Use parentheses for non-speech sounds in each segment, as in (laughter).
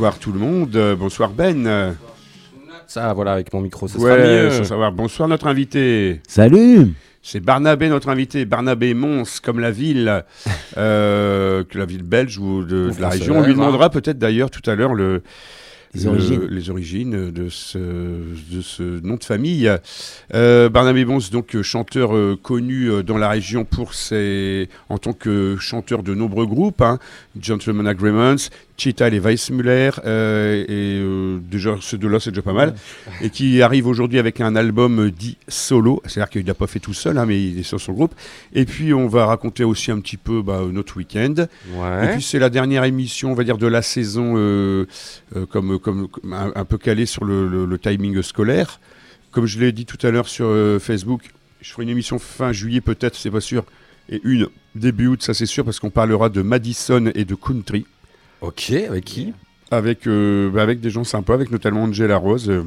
Bonsoir tout le monde, euh, bonsoir Ben. Ça, voilà, avec mon micro, ça ouais, sera mieux. sans savoir. Bonsoir notre invité. Salut C'est Barnabé notre invité, Barnabé Mons comme la ville, (laughs) euh, que la ville belge ou de, la région. On lui hein. demandera peut-être d'ailleurs tout à l'heure le, Les le- origines. les origines de ce, de ce nom de famille. Euh, Barnabé Mons, donc chanteur euh, connu dans la région pour ses, en tant que chanteur de nombreux groupes, hein, Gentleman Agreements, Cheetah et Weissmuller, euh, et euh, déjà ces deux-là c'est déjà pas mal, et qui arrive aujourd'hui avec un album euh, dit solo, c'est-à-dire qu'il n'a pas fait tout seul, hein, mais il est sur son groupe. Et puis on va raconter aussi un petit peu bah, notre week-end. Et puis c'est la dernière émission, on va dire, de la saison, euh, euh, comme, comme, un, un peu calée sur le, le- le timing scolaire. Comme je l'ai dit tout à l'heure sur Facebook, je ferai une émission fin juillet peut-être, c'est pas sûr, et une début août, ça c'est sûr, parce qu'on parlera de Madison et de country, Ok, avec qui avec, euh, bah, avec des gens sympas, avec notamment Angela Rose, euh,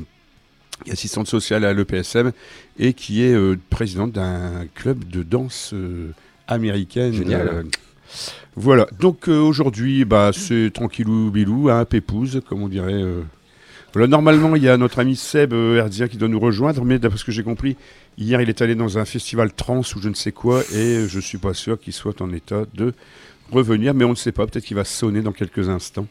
assistante sociale à l'EPSM, et qui est euh, présidente d'un club de danse euh, américaine. Génial. voilà, donc aujourd'hui, bah, c'est tranquillou bilou, hein, pépouze, comme on dirait. Voilà, normalement, il y a notre ami Seb Herzien qui doit nous rejoindre, mais d'après ce que j'ai compris, hier, il est allé dans un festival trans ou je ne sais quoi, et je suis pas sûr qu'il soit en état de revenir, mais on ne sait pas, peut-être qu'il va sonner dans quelques instants.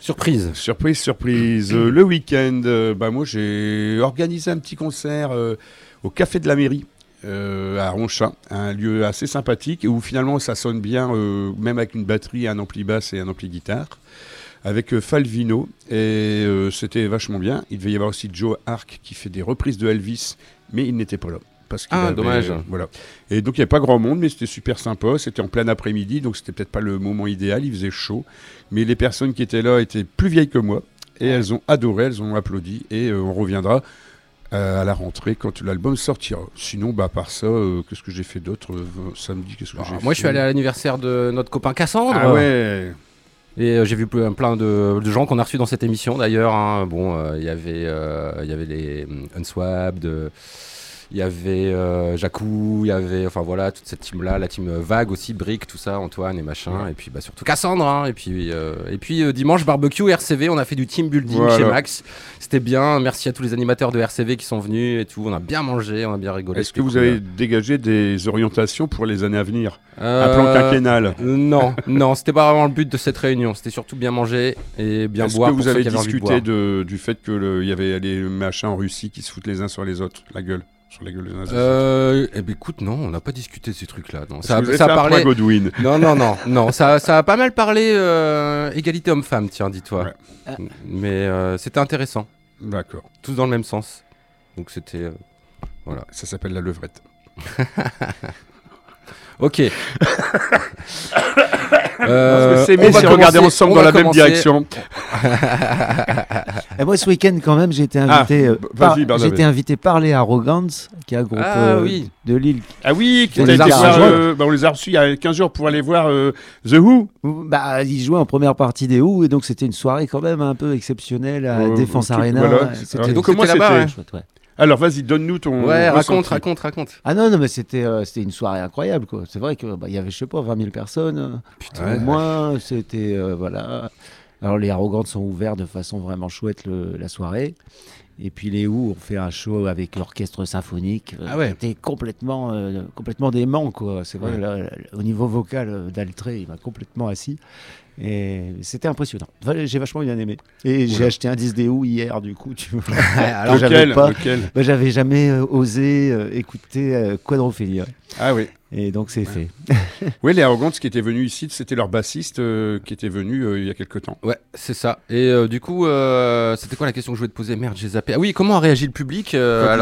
Surprise. Surprise, surprise. Euh, (clears throat) le week-end, euh, bah, moi, j'ai organisé un petit concert euh, au Café de la Mairie. euh, à Ronchin, un lieu assez sympathique où finalement ça sonne bien, même avec une batterie, un ampli basse et un ampli guitare, avec Falvino et c'était vachement bien. Il devait y avoir aussi Joe Ark qui fait des reprises de Elvis, mais il n'était pas là. Parce qu'il Ah, avait- dommage. Voilà. Et donc il n'y avait pas grand monde, mais c'était super sympa. C'était en plein après-midi, donc c'était peut-être pas le moment idéal. Il faisait chaud, mais les personnes qui étaient là étaient plus vieilles que moi et elles ont adoré, elles ont applaudi et euh, on reviendra euh, à la rentrée quand l'album sortira. Sinon, bah, à part ça, euh, qu'est-ce que j'ai fait d'autre euh, samedi Qu'est-ce que Ah, moi, je suis allé à l'anniversaire de notre copain Cassandre. Ah ouais Et j'ai vu plein, plein de, de gens qu'on a reçus dans cette émission d'ailleurs. hein. Bon, il y avait, il y avait les Unswapped, il y avait euh, Jacou, il y avait, enfin voilà, toute cette team-là, la team euh, Vague aussi, Brick, tout ça, Antoine et machin. Et puis bah, surtout Cassandre. hein. Et puis, euh, et puis euh, dimanche, barbecue RCV, on a fait du team building Voilà. chez Max. C'était bien. Merci à tous les animateurs de RCV qui sont venus et tout. On a bien mangé, on a bien rigolé. Est-ce que vous cool. avez dégagé des orientations pour les années à venir? Un plan quinquennal? Non, non, c'était pas vraiment le but de cette réunion. C'était surtout bien manger et bien Est-ce boire. que pour vous avez discuté de- du fait qu'il y avait les machins en Russie qui se foutent les uns sur les autres La gueule? Sur la gueule Euh, eh ben écoute, non, on n'a pas discuté de ces trucs-là. Non, ça, ça a un parlé. Godwin (laughs) Non, non, non, non, ça, ça a pas mal parlé euh, égalité homme-femme, tiens, dis-toi. Ouais. Mais euh, c'était intéressant, D'accord. tous dans le même sens. Donc c'était. euh, Ça s'appelle la levrette. (laughs) Ok. (laughs) Euh, on va regarder ensemble dans la même direction. (laughs) Et moi, ce week-end, quand même, j'ai été invité, Ah, euh, bah, par, j'ai été invité par les Arrogants, qui est un groupe Ah, euh, oui. de Lille. Ah oui, qui les voir, euh, bah, on les a reçus il y a 15 jours pour aller voir euh, The Who. Bah, ils jouaient en première partie des Who, et donc c'était une soirée quand même un peu exceptionnelle à Euh, Défense Arena. voilà. Ouais, C'était Alors, donc, c'était là-bas, c'était ouais. chouette, ouais. Alors vas-y, donne-nous ton. Ouais, raconte, raconte, raconte. Ah non, non, mais c'était euh, c'était une soirée incroyable, quoi. C'est vrai qu'il y avait, je sais pas, 20 000 personnes. euh, Putain. au moins, c'était. euh, voilà. Alors, les Arrogantes sont ouverts de façon vraiment chouette le- la soirée. Et puis, les Who ont fait un show avec l'orchestre symphonique. euh, Ah ouais. C'était complètement, euh, complètement dément, quoi. C'est vrai, Ouais. là, là, au niveau vocal euh, d'Altré, il m'a complètement assis. Et c'était impressionnant. Enfin, j'ai vachement bien aimé. Et j'ai acheté un disque des Who hier, du coup. Tu vois. (laughs) Alors, j'avais lequel, pas. Bah, J'avais jamais euh, osé euh, écouter euh, Quadrophilia. Ah oui. Et donc, c'est fait. (laughs) Oui, les Arrogantes qui étaient venus ici, c'était leur bassiste euh, qui était venu euh, il y a quelques temps. Ouais, c'est ça. Et euh, du coup, euh, c'était quoi la question que je voulais te poser? Merde, j'ai zappé. Ah oui, comment a réagi le public euh, Quand à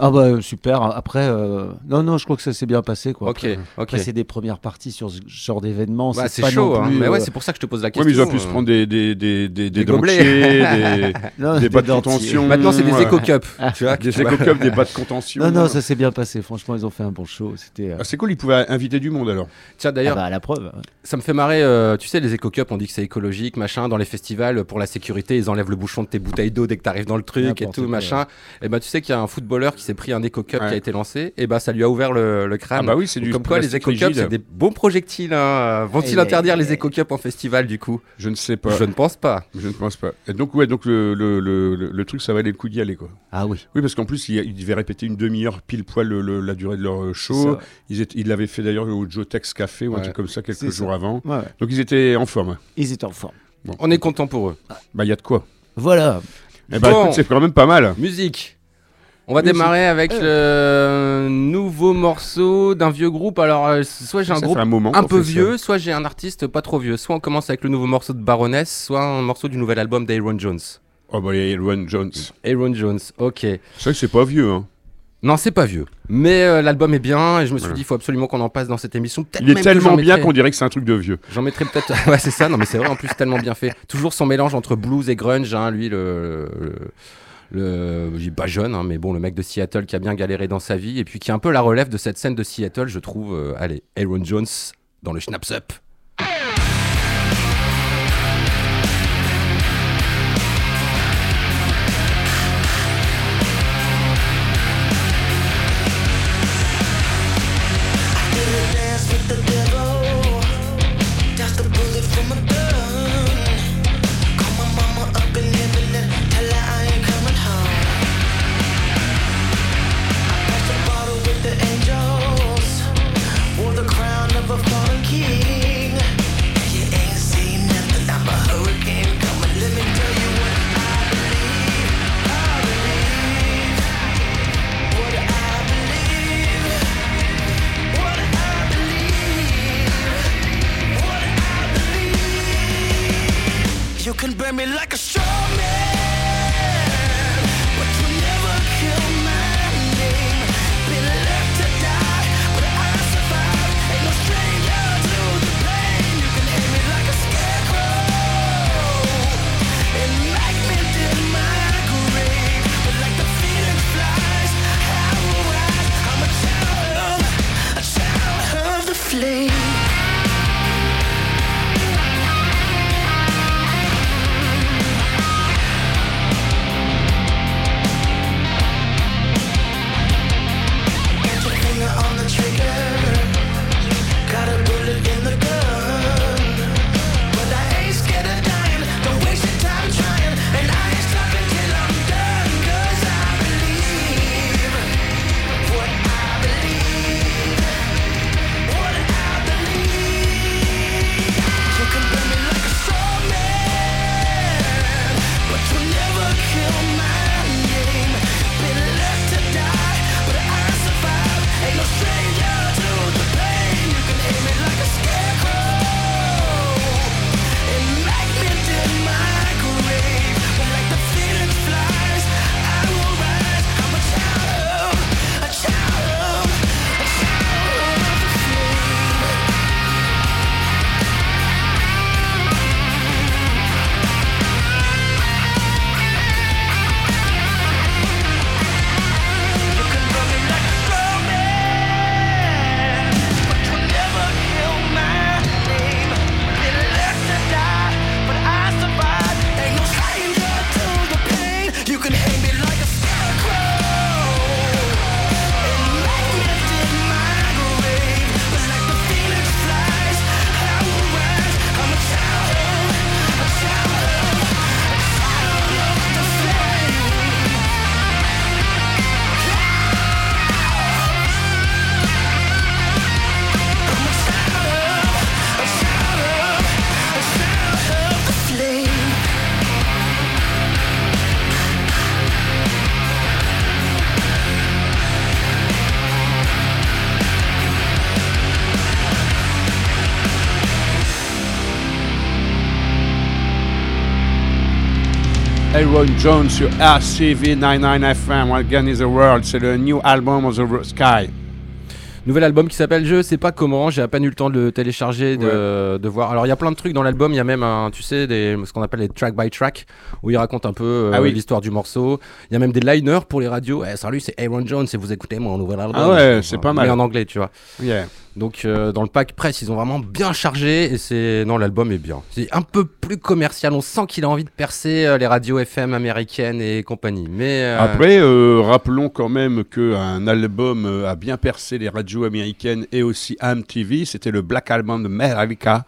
Ah bah super. Après, euh, non, non, je crois que ça s'est bien passé. Quoi. Ok, Après, ok. après, c'est des premières parties sur ce genre d'événement. Bah, c'est pas chaud, non hein. plus, mais ouais, euh, c'est pour ça que je te pose la question. mais ils ont pu se euh. prendre des, des, des, des, des Des gobelets. des, (laughs) non, des bas de contention. Maintenant, c'est des euh, éco-cups. (laughs) tu vois, Des tu vois. éco-cups, des bas de contention. Non, non, ça s'est bien passé. Franchement, ils ont fait un bon show. C'était. euh, Ah, c'est cool, ils pouvaient inviter du monde alors. Tiens, ah d'ailleurs, bah, à la preuve. ça me fait marrer. euh, tu sais, les éco-cups, on dit que c'est écologique, machin. Dans les festivals, pour la sécurité, ils enlèvent le bouchon de tes bouteilles d'eau dès que t'arrives dans le truc et tout, machin. Et ben, tu sais qu'il y a un footballeur qui s'est pris un Echo Cup Ouais. qui a été lancé, et bah ça lui a ouvert le, le crâne. Ah bah oui, c'est du Comme quoi, les Echo Cups, c'est des bons projectiles. hein. Vont-ils interdire les Echo Cups en festival du coup? Je ne sais pas. Je ne pense pas. Je ne pense pas. Et donc, ouais, donc le, le, le, truc, ça valait le coup d'y aller, quoi. Ah oui. Oui, parce qu'en plus, il, il devait répéter une demi-heure pile poil le- le- la durée de leur show. Ça. Ils, étaient- ils l'avaient fait d'ailleurs au Jotex Café ou un Ouais. truc comme ça quelques jours ça. avant. Ouais. Donc ils étaient en forme. Ils étaient en forme. On est content pour eux. Bah, il y a de quoi. Voilà. Eh bah, Bon. écoute, c'est quand même pas mal. Musique. On va démarrer avec le nouveau morceau d'un vieux groupe. Alors, euh, soit j'ai un groupe un moment un qu'on peu ça. vieux, soit j'ai un artiste pas trop vieux. Soit on commence avec le nouveau morceau de Baroness, soit un morceau du nouvel album d'Aaron Jones. Oh, bah, il y a Aaron Jones. Aaron Jones, ok. C'est vrai que c'est pas vieux, hein. Non, c'est pas vieux. Mais euh, l'album est bien et je me suis Voilà. dit, il faut absolument qu'on en passe dans cette émission. Il est tellement bien mettrai- qu'on dirait que c'est un truc de vieux. J'en mettrai peut-être. (laughs) ouais, c'est ça. Non, mais c'est vrai, en plus, tellement bien fait. Toujours son mélange entre blues et grunge. Hein, lui, le. le... le- je dis pas jeune, hein, mais bon, le mec de Seattle qui a bien galéré dans sa vie et puis qui est un peu la relève de cette scène de Seattle, je trouve. euh, allez, Aaron Jones dans le Schnaps Up. Aaron Jones sur RCV 99 FM, What Gun is the World, c'est le new album of the Sky. Nouvel album qui s'appelle Je sais pas comment, j'ai à peine eu le temps de le télécharger, de, de voir. Alors il y a plein de trucs dans l'album, il y a même un, tu sais, des, ce qu'on appelle les track by track, où il raconte un peu euh, Ah oui. l'histoire du morceau. Il y a même des liners pour les radios. Eh, salut, c'est Aaron Jones et vous écoutez mon nouvel album. Ah ouais, c'est pas mal. Mais en anglais, tu vois. Yeah. Donc euh, dans le pack presse, ils ont vraiment bien chargé et c'est non l'album est bien. C'est un peu plus commercial. On sent qu'il a envie de percer euh, les radios FM américaines et compagnie. Mais euh, Après, rappelons quand même qu'un album a bien percé les radios américaines et aussi MTV. C'était le Black Album de Metallica.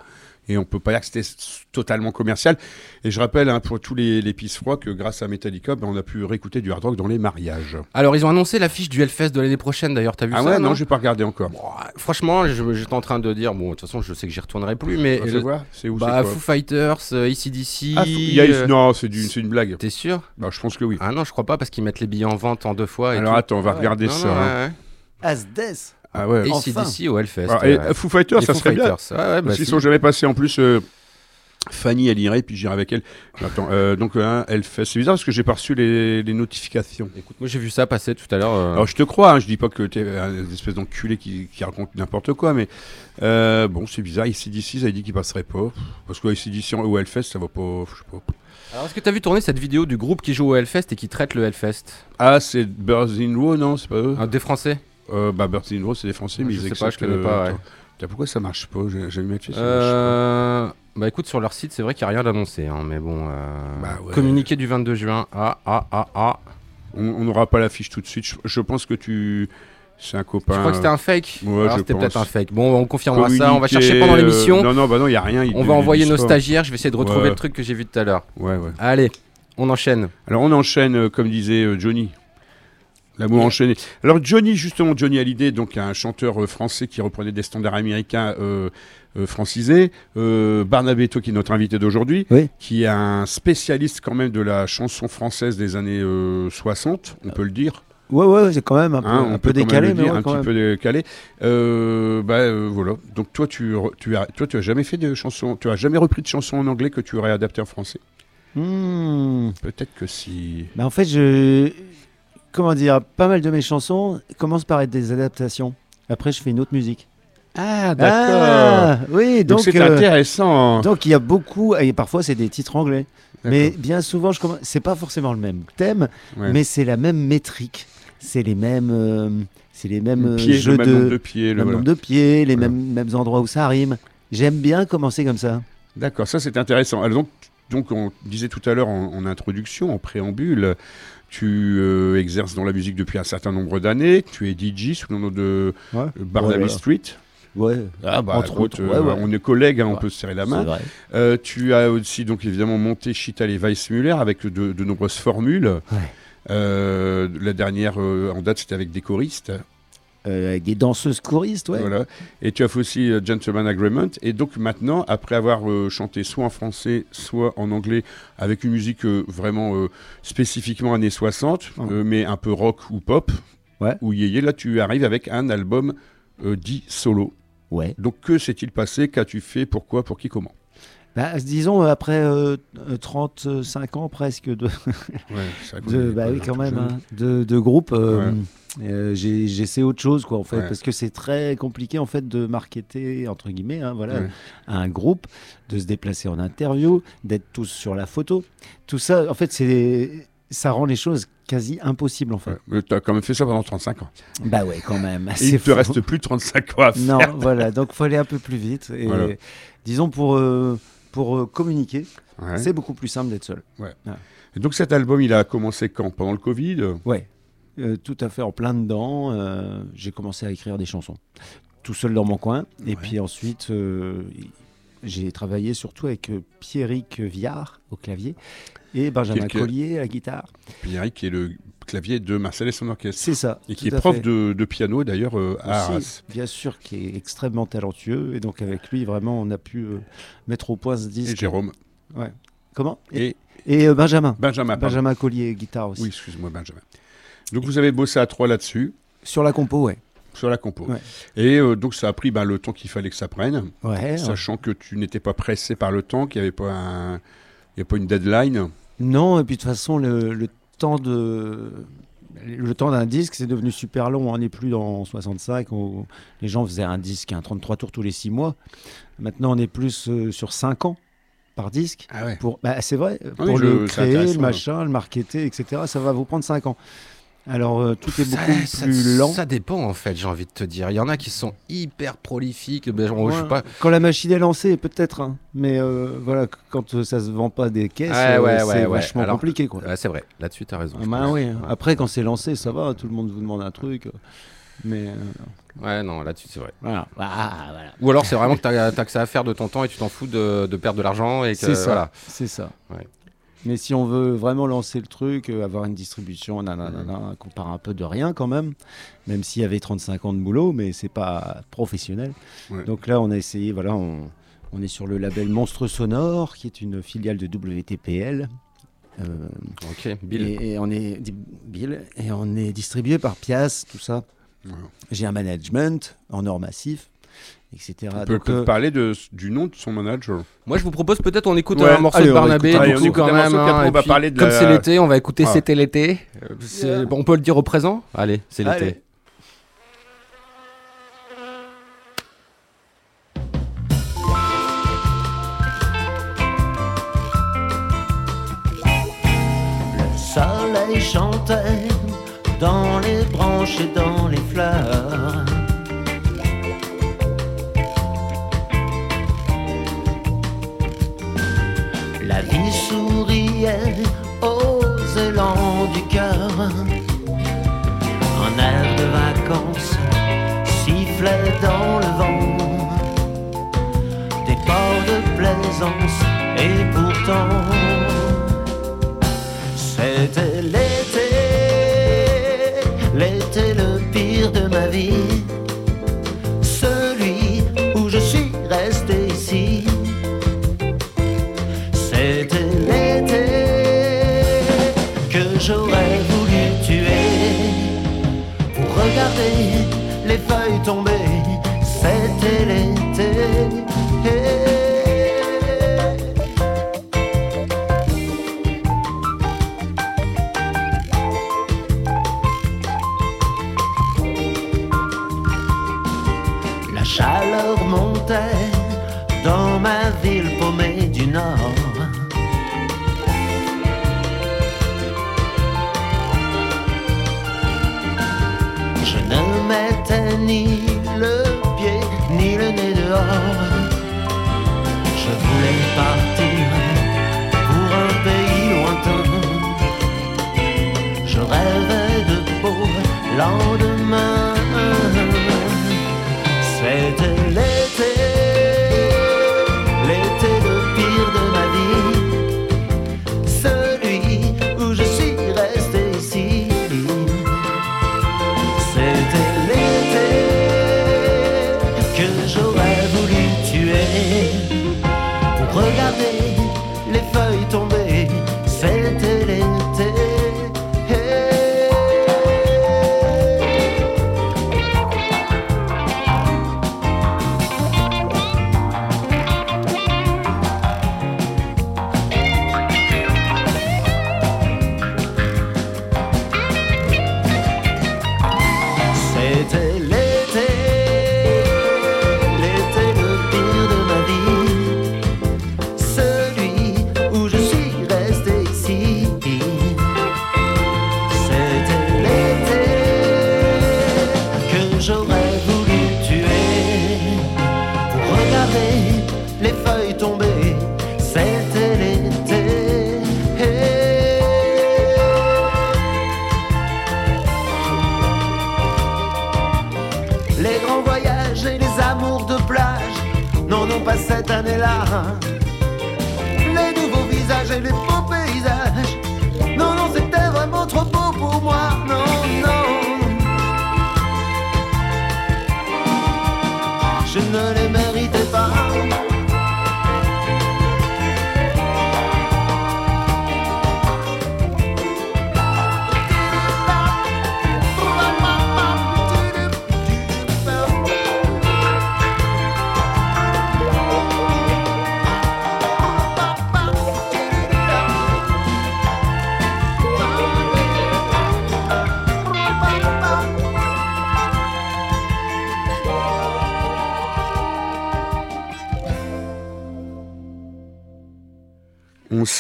Et on peut pas dire que c'était totalement commercial. Et je rappelle hein, pour tous les, les pisse froids que grâce à Metallica, ben, on a pu réécouter du hard rock dans les mariages. alors ils ont annoncé l'affiche du Hellfest de l'année prochaine. D'ailleurs, t'as vu Ah ça ouais, non non, j'ai pas regardé encore. Bon, franchement, je- j'étais en train de dire bon, de toute façon, je sais que j'y retournerai plus, mais Ah, euh, voir, c'est où bah Foo Fighters, euh, AC/DC. Ah, y a- euh, Non, c'est du- une blague. T'es sûr Bah, je pense que oui. Ah non, je crois pas parce qu'ils mettent les billets en vente en deux fois. Et Alors tout. attends, on va Ah ouais. regarder Non, ça. non, hein. ouais, Asdes. Ah ouais. ouais. Enfin. AC/DC au Hellfest. Alors, et, ouais. euh, Foo Fighters, ça Foo serait bien. Fighters. Ouais, ouais, bah, Parce qu'ils si. sont jamais passés en plus. euh, Fanny, elle irait, puis j'irai avec elle. Attends, euh, donc hein, elle fait. C'est bizarre parce que j'ai pas reçu les, les notifications. Écoute, moi j'ai vu ça passer tout à l'heure. euh, Alors je te crois, hein, je dis pas que t'es un espèce d'enculé qui, qui raconte n'importe quoi, mais euh, bon, c'est bizarre. Ici d'ici, ça a dit qu'il passerait pas. Parce que ici d'ici ou Hellfest, ça va pas. Je sais pas. Alors, est-ce que t'as vu tourner cette vidéo du groupe qui joue au Hellfest et qui traite le Hellfest Ah, c'est Birds in Row, non C'est pas eux? Un Des Français? Euh, Bah, in Row, c'est des Français, mais Je ils sais pas, je connais pas, ouais. Putain, pourquoi ça marche pas J'ai fait ça. Euh, Bah écoute, sur leur site, c'est vrai qu'il n'y a rien d'annoncé, hein, mais bon. euh, Bah ouais. Communiqué du 22 juin. Ah, ah, ah, ah. On n'aura pas l'affiche tout de suite. Je, je pense que tu. C'est un copain. Je crois que c'était un fake. Ouais, c'était peut-être un fake. Bon, on confirmera ça. On va chercher pendant euh, l'émission. non, non, bah non, il n'y a rien. on va envoyer nos pas. stagiaires. Je vais essayer de retrouver Ouais. le truc que j'ai vu tout à l'heure. Ouais, ouais. Allez, on enchaîne. Alors on enchaîne, euh, comme disait euh, Johnny. L'amour enchaîné. Alors Johnny, justement, Johnny Hallyday, donc un chanteur euh, français qui reprenait des standards américains euh, euh, francisés. Euh, Barnabé Eto, qui est notre invité d'aujourd'hui, Oui. qui est un spécialiste quand même de la chanson française des années euh, 60, on peut le dire. Ouais, ouais, c'est quand même un peu, hein, un on peu décalé, mais ouais, un quand petit même. peu décalé. Euh, bah euh, voilà. Donc toi, tu, re- tu as, toi, tu as jamais fait de chansons, tu as jamais repris de chansons en anglais que tu aurais adapté en français? Hmm. Peut-être que si. Bah, en fait, je. Comment dire Pas mal de mes chansons commencent par être des adaptations. Après, je fais une autre musique. Ah Ah, oui, Donc c'est euh, intéressant. donc il y a beaucoup, et parfois c'est des titres anglais. Mais D'accord. bien souvent, je commence. C'est pas forcément le même thème, Ouais. mais c'est la même métrique. C'est les mêmes, euh, c'est les mêmes euh, Pieds, jeux le même de, nombre de pieds. le le même voilà. nombre de pieds, les Voilà. mêmes, mêmes endroits où ça rime. J'aime bien commencer comme ça. D'accord, ça c'est intéressant. Alors, donc, donc on disait tout à l'heure en, en introduction, en préambule, tu euh, exerces dans la musique depuis un certain nombre d'années. Tu es DJ sous le nom de Ouais. Barnaby Ouais, Street. Ouais. Ah bah, Entre écoute, autres, euh, ouais, ouais. on est collègues, hein, on peut se serrer la main. Euh, tu as aussi donc évidemment monté Chital et Weissmuller avec de, de nombreuses formules. Euh, la dernière euh, en date c'était avec des choristes. Euh, avec des danseuses choristes, ouais. Voilà. Et tu as fait aussi euh, Gentleman Agreement. Et donc maintenant, après avoir euh, chanté soit en français, soit en anglais, avec une musique vraiment spécifiquement années 60, Ouais. euh, mais un peu rock ou pop, Ouais. ou yéyé, là tu arrives avec un album dit solo. Ouais. Donc que s'est-il passé? Qu'as-tu fait? Pourquoi? Pour qui? Comment? Bah, disons, après euh, euh, 35 ans presque de, Ouais, (laughs) de, bah oui, quand même, hein, de, de groupe, euh, Ouais. Euh, j'essaie autre chose, quoi, en fait, Ouais. parce que c'est très compliqué, en fait, de marketer, entre guillemets, hein, voilà, Ouais. un groupe, de se déplacer en interview, d'être tous sur la photo. Tout ça, en fait, c'est ça rend les choses quasi impossibles, en fait. Ouais. Tu as quand même fait ça pendant 35 ans. Bah ouais, quand même. (laughs) Il te fou. reste plus de 35 ans à faire. Non, voilà, (laughs) donc faut aller un peu plus vite. Et Voilà. disons, pour, euh, pour euh, communiquer, Ouais. c'est beaucoup plus simple d'être seul. Et donc cet album, il a commencé quand? Pendant le Covid? Ouais, euh, tout à fait en plein dedans. euh, j'ai commencé à écrire des chansons, tout seul dans mon coin. Et Ouais. puis ensuite, euh, j'ai travaillé surtout avec Pierrick Viard au clavier et Benjamin Collier à la guitare. Puis Eric, qui est le clavier de Marcel et son orchestre. C'est ça. Et qui est prof de, de piano d'ailleurs euh, à Aussi, Arras. bien sûr, qui est extrêmement talentueux. Et donc avec lui, vraiment, on a pu euh, mettre au point ce Et disque. Jérôme. Comment? Et, Et et, euh, Benjamin. Benjamin. pardon. Benjamin Collier, guitare aussi. Oui, excuse-moi, Benjamin. Donc vous avez bossé à trois là-dessus, Sur la compo, ouais. sur la compo. Ouais. Et euh, donc ça a pris ben, le temps qu'il fallait que ça prenne, Ouais. sachant que tu n'étais pas pressé par le temps, qu'il n'y avait pas, un... il y a pas une deadline. Non, et puis de toute façon, le, le temps de. Le temps d'un disque, c'est devenu super long. On n'est plus dans 65 où les gens faisaient un disque, un 33 tours tous les 6 mois. Maintenant, on est plus euh, sur 5 ans par disque. Ah ouais. Pour, bah, c'est vrai, Oui, pour je- le créer, le machin, le marketer, etc. Ça va vous prendre 5 ans. Alors, euh, tout est beaucoup ça- plus lent. Ça dépend en fait, j'ai envie de te dire. Il y en a qui sont hyper prolifiques. genre, je sais Ouais. pas. Quand la machine est lancée, peut-être. hein. Mais euh, voilà, quand euh, ça se vend pas des caisses, Ouais, ouais, c'est vachement Alors, compliqué. Quoi. C'est vrai, là-dessus, t'as raison. Ah bah oui. Ouais. Après, quand c'est lancé, ça va. Tout le monde vous demande un truc. Mais euh, Ouais, non, là-dessus, c'est vrai. voilà. Ah, voilà. Ou alors, c'est vraiment que t'as as que ça à faire de ton temps et tu t'en fous de, de perdre de l'argent et que. C'est ça. Voilà. C'est ça. Ouais. Mais si on veut vraiment lancer le truc, euh, avoir une distribution, nanana, qu'on part un peu de rien quand même, même s'il y avait 35 ans de boulot, mais c'est pas professionnel. Ouais. Donc là, on a essayé, voilà, on, on est sur le label Monstre Sonore, qui est une filiale de WTPL. Euh, Ok, Bill. Et, et on est Bill et on est distribué par Pias, tout ça. Ouais. J'ai un management en or massif, etc. On peut Donc, peut-être euh, parler de, du nom de son manager. Moi, je vous propose peut-être on écoute Ouais, un morceau allez, de Barnabé, du coup, quand même. hein, on va parler de comme la- c'est l'été, on va écouter Ah. C'était l'été. Euh, bon, on peut le dire au présent Allez, c'est l'été. Le soleil chantait dans les branches et dans Souriait aux élans du cœur. Un air de vacances sifflait dans le vent. Des ports de plaisance et pourtant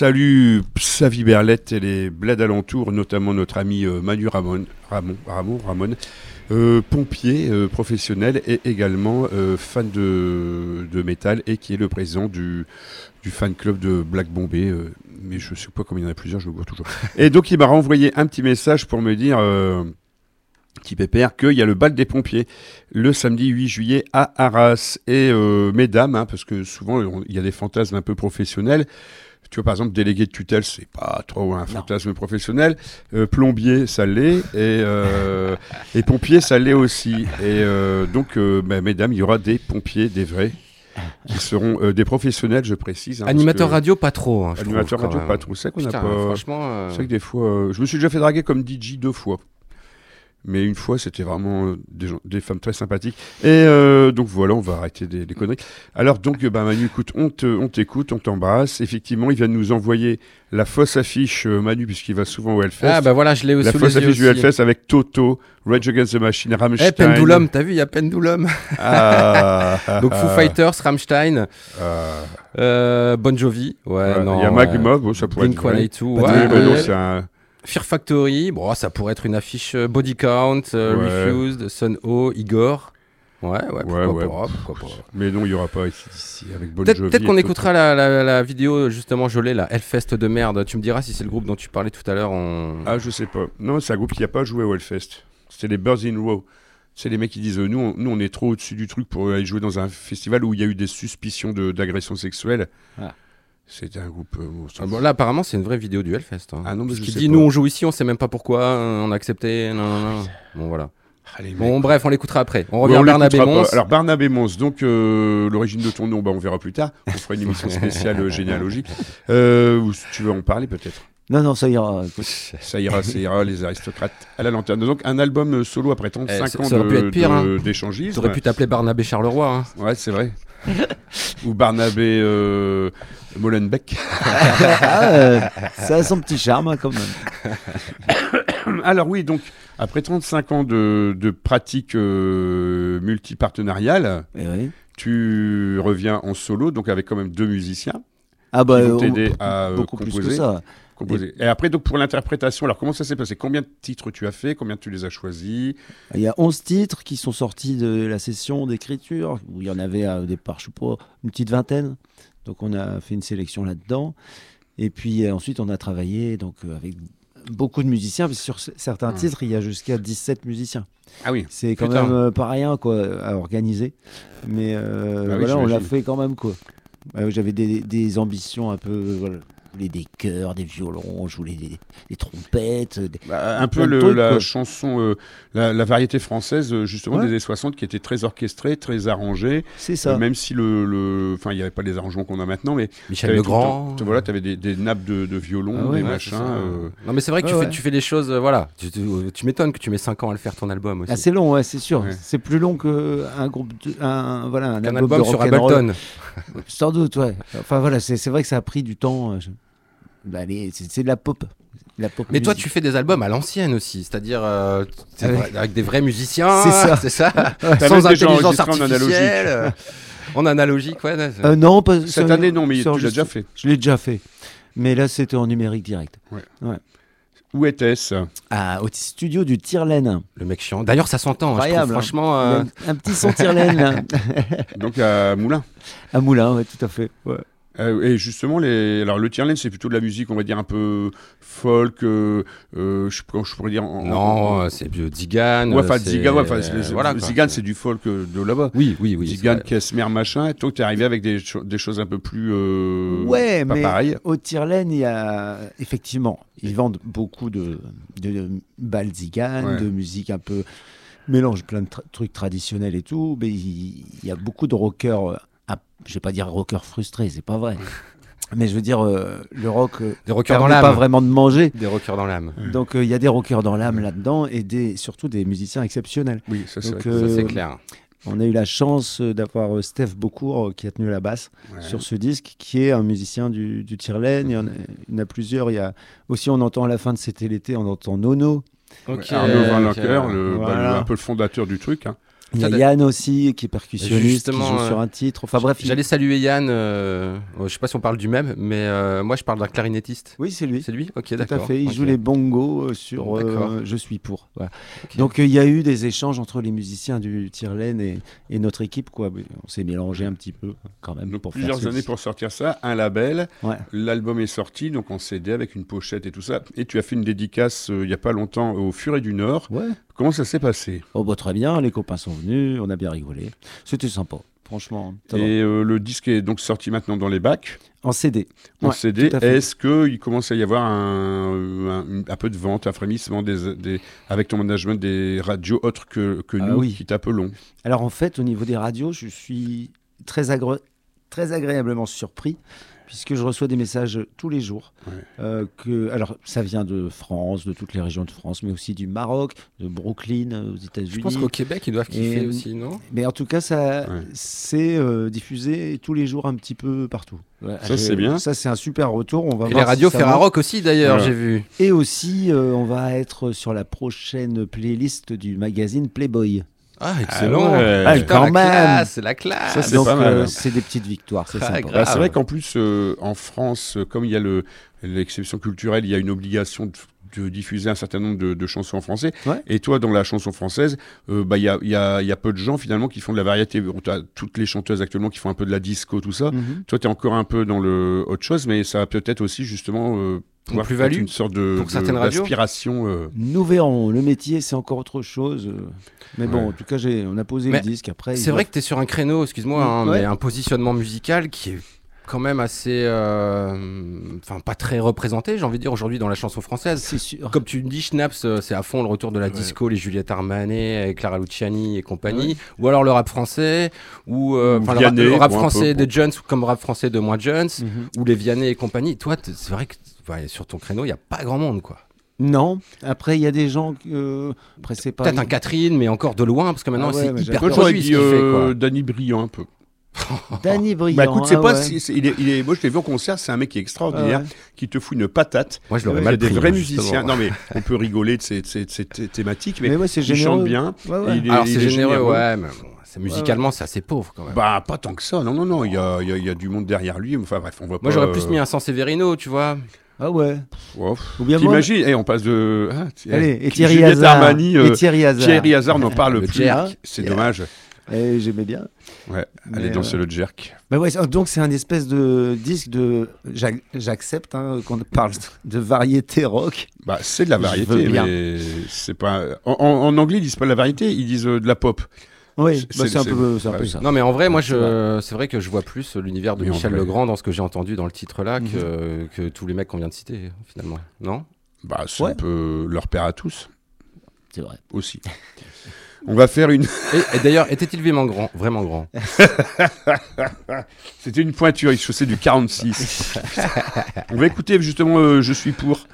salue Savi Berlette et les bleds alentours, notamment notre ami euh, Manu Ramon, Ramon, Ramon, Ramon euh, pompier euh, professionnel et également fan de, de métal et qui est le président du, du fan club de Black Bombay. mais je sais pas combien il y en a plusieurs, je le vois toujours. Et donc il m'a renvoyé un petit message pour me dire, petit pépère, qu'il y a le bal des pompiers le samedi 8 juillet à Arras. Et mesdames, hein, parce que souvent il y a des fantasmes un peu professionnels. Tu vois, par exemple, délégué de tutelle, c'est pas trop un fantasme professionnel. Euh, plombier, ça l'est. Et, euh, et pompier, ça l'est aussi. Et euh, donc, bah, mesdames, il y aura des pompiers, des vrais, qui seront euh, des professionnels, je précise. hein, Animateur que- radio, pas trop. hein, Animateur trouve, radio, pas trop. C'est qu'on a pas. franchement. euh, C'est que des fois, euh, je me suis déjà fait draguer comme DJ deux fois. Mais une fois, c'était vraiment euh, des, gens, des femmes très sympathiques. Et euh, donc voilà, on va arrêter des, des conneries. Alors donc, euh, bah, Manu, écoute, on te- on t'écoute, on t'embrasse. Effectivement, il vient de nous envoyer la fausse affiche, euh, Manu, puisqu'il va souvent au Hellfest. Ah bah voilà, je l'ai la sous fausse affiche du aussi. Hellfest avec Toto, Rage Against the Machine, Rammstein. Eh, Pendulum, t'as vu, il y a Pendulum. Ah, (laughs) Donc Foo Fighters, Rammstein, ah, euh, Bon Jovi. Ouais, non. Il y a. Magma, bon, ça pourrait être vrai. Blink-182. Pas ouais, non, c'est un... Fear Factory, bon, ça pourrait être une affiche euh, Body Count, euh, Ouais. Refused, Sun O, Igor. Ouais, ouais, pourquoi Ouais, ouais. pas, pourquoi pas. Mais non, il n'y aura pas ici, ici avec Bon Peut-être Jovi peut-être et qu'on écoutera la, la- la vidéo, justement, je l'ai, la Hellfest de merde. Tu me diras si c'est le groupe dont tu parlais tout à l'heure. On... Ah, je sais pas. Non, c'est un groupe qui n'a pas joué au Hellfest. C'était les Birds in Row. C'est les mecs qui disent euh, nous, on, nous, on est trop au-dessus du truc pour aller jouer dans un festival où il y a eu des suspicions de- d'agression sexuelle. Ah. C'était un groupe. euh, bon, Ah, bon, là, apparemment, c'est une vraie vidéo du Hellfest. hein. Ah non, mais Parce je dit, pas. nous, on joue ici, on sait même pas pourquoi, euh, on a accepté. Non, non, non. Bon, voilà. Ah. Bon, bref, on l'écoutera après. On Ouais, revient à Barnabé Mons. Alors Barnabé Mons, donc euh, l'origine de ton nom, bah, on verra plus tard. On fera une émission spéciale euh, généalogie. Euh, si tu veux en parler peut-être. Non, non, ça ira. (laughs) Ça ira, ça ira, les aristocrates à la lanterne. Donc un album solo après 35 Eh, ça- ans ça aurait pu de- être pire, de- hein. d'échangisme. T'aurais pu t'appeler Barnabé Charleroi. hein. Ouais, c'est vrai. (laughs) Ou Barnabé euh, Molenbeek. (laughs) Ah, ça a son petit charme hein, quand même. (coughs) Alors oui, donc après 35 ans de, de pratique euh, multipartenariale, Eh oui. tu reviens en solo, donc avec quand même deux musiciens Ah bah, qui vont on- t'aider à euh, beaucoup plus que ça. Et après, donc pour l'interprétation, alors comment ça s'est passé? Combien de titres tu as fait? Combien tu les as choisis? Il y a 11 titres qui sont sortis de la session d'écriture, où il y en avait euh, au départ, je sais pas, une petite vingtaine. Donc on a fait une sélection là-dedans. Et puis euh, ensuite, on a travaillé donc, euh, avec beaucoup de musiciens, parce que sur certains Hmm. titres, il y a jusqu'à 17 musiciens. Ah oui. C'est quand Putain. même euh, pas rien quoi, à organiser. Mais euh, Bah oui, voilà, on l'a fait quand même. quoi. Euh, J'avais des, des ambitions un peu. Voilà. Des chœurs, des violons, je voulais des, des trompettes. des- Bah, un peu le- trucs, la quoi. chanson, euh, la, la variété française, euh, justement, Ouais. des années 60, qui était très orchestrée, très arrangée, C'est ça. Même si le, le- enfin, il n'y avait pas les arrangements qu'on a maintenant, mais Michel Legrand. temps- voilà, tu avais des, des nappes de, de violon, Ah ouais, des ouais, machins. euh, Non, mais c'est vrai que tu, Ouais, fais, tu fais les choses, euh, voilà. Tu, tu- tu m'étonnes que tu mets 5 ans à le faire ton album aussi. Ah, c'est long, ouais, c'est sûr. Ouais. C'est plus long qu'un groupe, de, un, voilà, un, un album, album de sur. Ableton. Sans doute, ouais. Enfin voilà, c'est c'est vrai que ça a pris du temps. euh, je- bah, les- c'est de la pop. La pop Mais toi, tu fais des albums à l'ancienne aussi, c'est-à-dire euh, Ah ouais. avec des vrais musiciens. C'est ça. C'est ça. Sans intelligence artificielle. euh, En analogique, ouais. ouais, Euh, non, pas Cette ça- année, non, mais ça tu l'as déjà fait. Je l'ai déjà fait. Mais là, c'était en numérique direct. Où était-ce? Ah, au studio du Tirlaine. Le mec chiant. D'ailleurs, ça s'entend. hein, hein. franchement. Euh, un, un petit son Tirlaine. (laughs) Donc à Moulins. à Moulin, ouais, tout à fait. Ouais. Euh, et justement, les... alors le Tierlen, c'est plutôt de la musique, on va dire un peu folk, euh, euh, je, pourrais dire. en- Non, c'est du Zigan. Ouais, enfin, Zigan, ouais, voilà, c'est du folk de là-bas. Oui, oui, oui. vrai. Kesmer, machin. Et toi, t'es arrivé avec des, cho- des choses un peu plus. euh, Ouais, pas mais pareil. au Tirlaine, il y a effectivement, ils vendent beaucoup de, de balles Zigan, Ouais. de musique un peu mélange plein de tra- trucs traditionnels et tout, mais il, il y a beaucoup de rockers, euh, un- je vais pas dire rockers frustrés, c'est pas vrai. (laughs) Mais je veux dire, euh, le rock euh, Des rockers dans l'âme. pas vraiment de manger. Des rockers dans l'âme. (laughs) Donc euh, il y a des rockers dans l'âme là-dedans et des, surtout des musiciens exceptionnels. Oui, ça c'est Donc, vrai. euh, Ça, c'est clair. On a eu la chance d'avoir Steph Beaucourt qui a tenu la basse Ouais. sur ce disque, qui est un musicien du, du Tirlaine. Il y, en a, il y en a plusieurs. Il y a aussi, on entend à la fin de C'était l'été, on entend Nono. Ouais, Ok, Arnaud Van ok. Lancker, le, bah, Voilà. le- un peu le fondateur du truc. hein. Il y a Yann aussi qui est percussionniste, qui joue euh, sur un titre. Enfin bref, il- J'allais saluer Yann. euh, oh, je sais pas si on parle du même, mais euh, moi je parle d'un clarinettiste. oui, c'est lui. C'est lui? Ok, Tout d'accord. à fait, il joue les bongos euh, sur euh, D'accord. Je suis pour. Voilà. Donc euh, il y a eu des échanges entre les musiciens du Tirelaine et, et notre équipe. Quoi. On s'est mélangé un petit peu quand même. Donc pour plusieurs années pour sortir ça, un label, Ouais. l'album est sorti, donc en CD avec une pochette et tout ça. Et tu as fait une dédicace euh, il y a pas longtemps au Furet du Nord. Ouais. Comment ça s'est passé? Oh, bah, très bien, les copains sont venus, on a bien rigolé. C'était sympa, franchement. Et euh, le disque est donc sorti maintenant dans les bacs, En CD. en Ouais, CD. Est-ce qu'il commence à y avoir un, un- peu de vente, un frémissement des, des- avec ton management des radios autres que, que Ah nous oui. qui t'appelons Alors en fait, au niveau des radios, je suis très, agré- très agréablement surpris puisque je reçois des messages tous les jours. Ouais. Euh, que, alors, ça vient de France, de toutes les régions de France, mais aussi du Maroc, de Brooklyn, euh, aux États-Unis. Je pense qu'au Québec ils doivent kiffer Et- aussi, non? Mais en tout cas, ça, Ouais. c'est euh, diffusé tous les jours un petit peu partout. Ça, c'est bien. Ça, c'est un super retour. On va Et voir les radios si. Ferrarock aussi d'ailleurs, j'ai vu. Et aussi, euh, on va être sur la prochaine playlist du magazine Playboy. Ah, excellent. ouais. Ah, Putain, quand la même. classe, la classe. Ça, c'est Donc, pas mal. euh, c'est des petites victoires, c'est Ah. Bah, c'est Ah. vrai qu'en plus, euh, en France, euh, comme il y a le- l'exception culturelle, il y a une obligation de, de diffuser un certain nombre de, de chansons en français. Ouais. Et toi, dans la chanson française, euh, bah, il y, a, il y a- il y a peu de gens finalement qui font de la variété. On a toutes les chanteuses actuellement qui font un peu de la disco, tout ça. Mhm. Toi, tu es encore un peu dans le autre chose, mais ça va peut-être aussi justement euh, pouvoir plus-value être une sorte de, pour certaines d'aspiration. euh. Nous verrons. Le métier, c'est encore autre chose. euh, Mais bon, Ouais. en tout cas, j'ai- on a posé Mais le disque. Après, C'est vrai que tu es sur un créneau, excuse-moi, hein, Ouais. mais un positionnement musical qui est quand même assez. euh, Enfin, pas très représenté, j'ai envie de dire, aujourd'hui dans la chanson française. c'est sûr. Comme tu dis, Schnaps, euh, c'est à fond le retour de la disco, les Juliette Armanet, et Clara Luciani et compagnie. Ou alors le rap français, ou, euh, Ou le rap, le rap français des Jones, comme rap français de moins Jones, Mhm. ou les Vianney et compagnie. Toi, c'est vrai que ouais, sur ton créneau, il n'y a pas grand monde, quoi. Non. Après, il y a des gens. euh, Après, c'est pas. Peut-être un Catherine, mais encore de loin, parce que maintenant, Ah ouais, c'est hyper produit ce dit qu'il fait, quoi. Danny Briand un peu. (laughs) Danny Briand. Bah écoute, c'est ah pas, ouais. c'est- il est, il est- moi je l'ai vu en concert, c'est un mec qui est extraordinaire, Ah ouais. qui te fout une patate. Moi, je l'aurais Il y mal a des pris, vrais justement. musiciens. Non mais on peut rigoler de ces, de ces- de ces thé- thématiques, mais, Mais ouais, c'est il généreux. chante bien. Ouais, ouais. il est- Alors, c'est est généreux, ouais, mais musicalement, c'est assez pauvre quand même. Bah pas tant que ça. Non non non, il y a, il y a- il y a du monde derrière lui. Enfin bref, on voit pas. Moi, j'aurais plus euh, mis un San Severino, tu vois. Ah ouais. wow. Ou bien moi. T'imagines eh, On passe de. ah, Allez, et Thierry Hazard. Armani, euh, et Thierry Hazard. Thierry Hazard n'en parle Le plus. jerk. C'est Yeah. dommage. (laughs) Eh, J'aimais bien. Ouais. Mais, Allez danser euh, le jerk. Bah ouais, donc c'est un espèce de disque de. j'ac- J'accepte hein, qu'on parle de variété rock. Bah c'est de la variété, mais c'est pas. En, en- en anglais ils disent pas de la variété, ils disent euh, de la pop. Oui, C'est- bah, un peu, un ça. Non, mais en vrai, moi, C'est je... c'est vrai que je vois plus l'univers de en Michel. Legrand dans ce que j'ai entendu dans le titre là Mhm. que... que tous les mecs qu'on vient de citer, finalement. Non? Bah c'est Ouais. un peu leur père à tous C'est vrai. aussi. (laughs) On va faire une. Et, et d'ailleurs, était-il vraiment grand Vraiment grand (laughs) C'était une pointure, il chaussait du 46. (laughs) On va écouter justement euh, Je suis pour.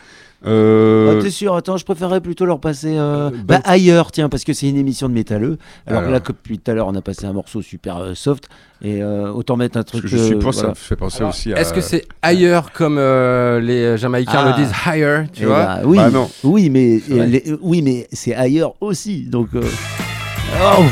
Euh, Ah, T'es sûr Attends, je préférerais plutôt leur passer euh, Euh, bah, bah- ailleurs, tiens, parce que c'est une émission de métalleux. Alors, Alors. là, comme depuis tout à l'heure, on a passé un morceau super euh, soft, et euh, autant mettre un parce truc. que je suis euh, pour, ça voilà. me fait penser Alors, aussi à. Est-ce que c'est ailleurs comme euh, les Jamaïcains Ah. le disent higher, tu Eh vois bah, oui, Bah non. oui, mais les- oui, mais c'est ailleurs aussi. Donc, euh, oh,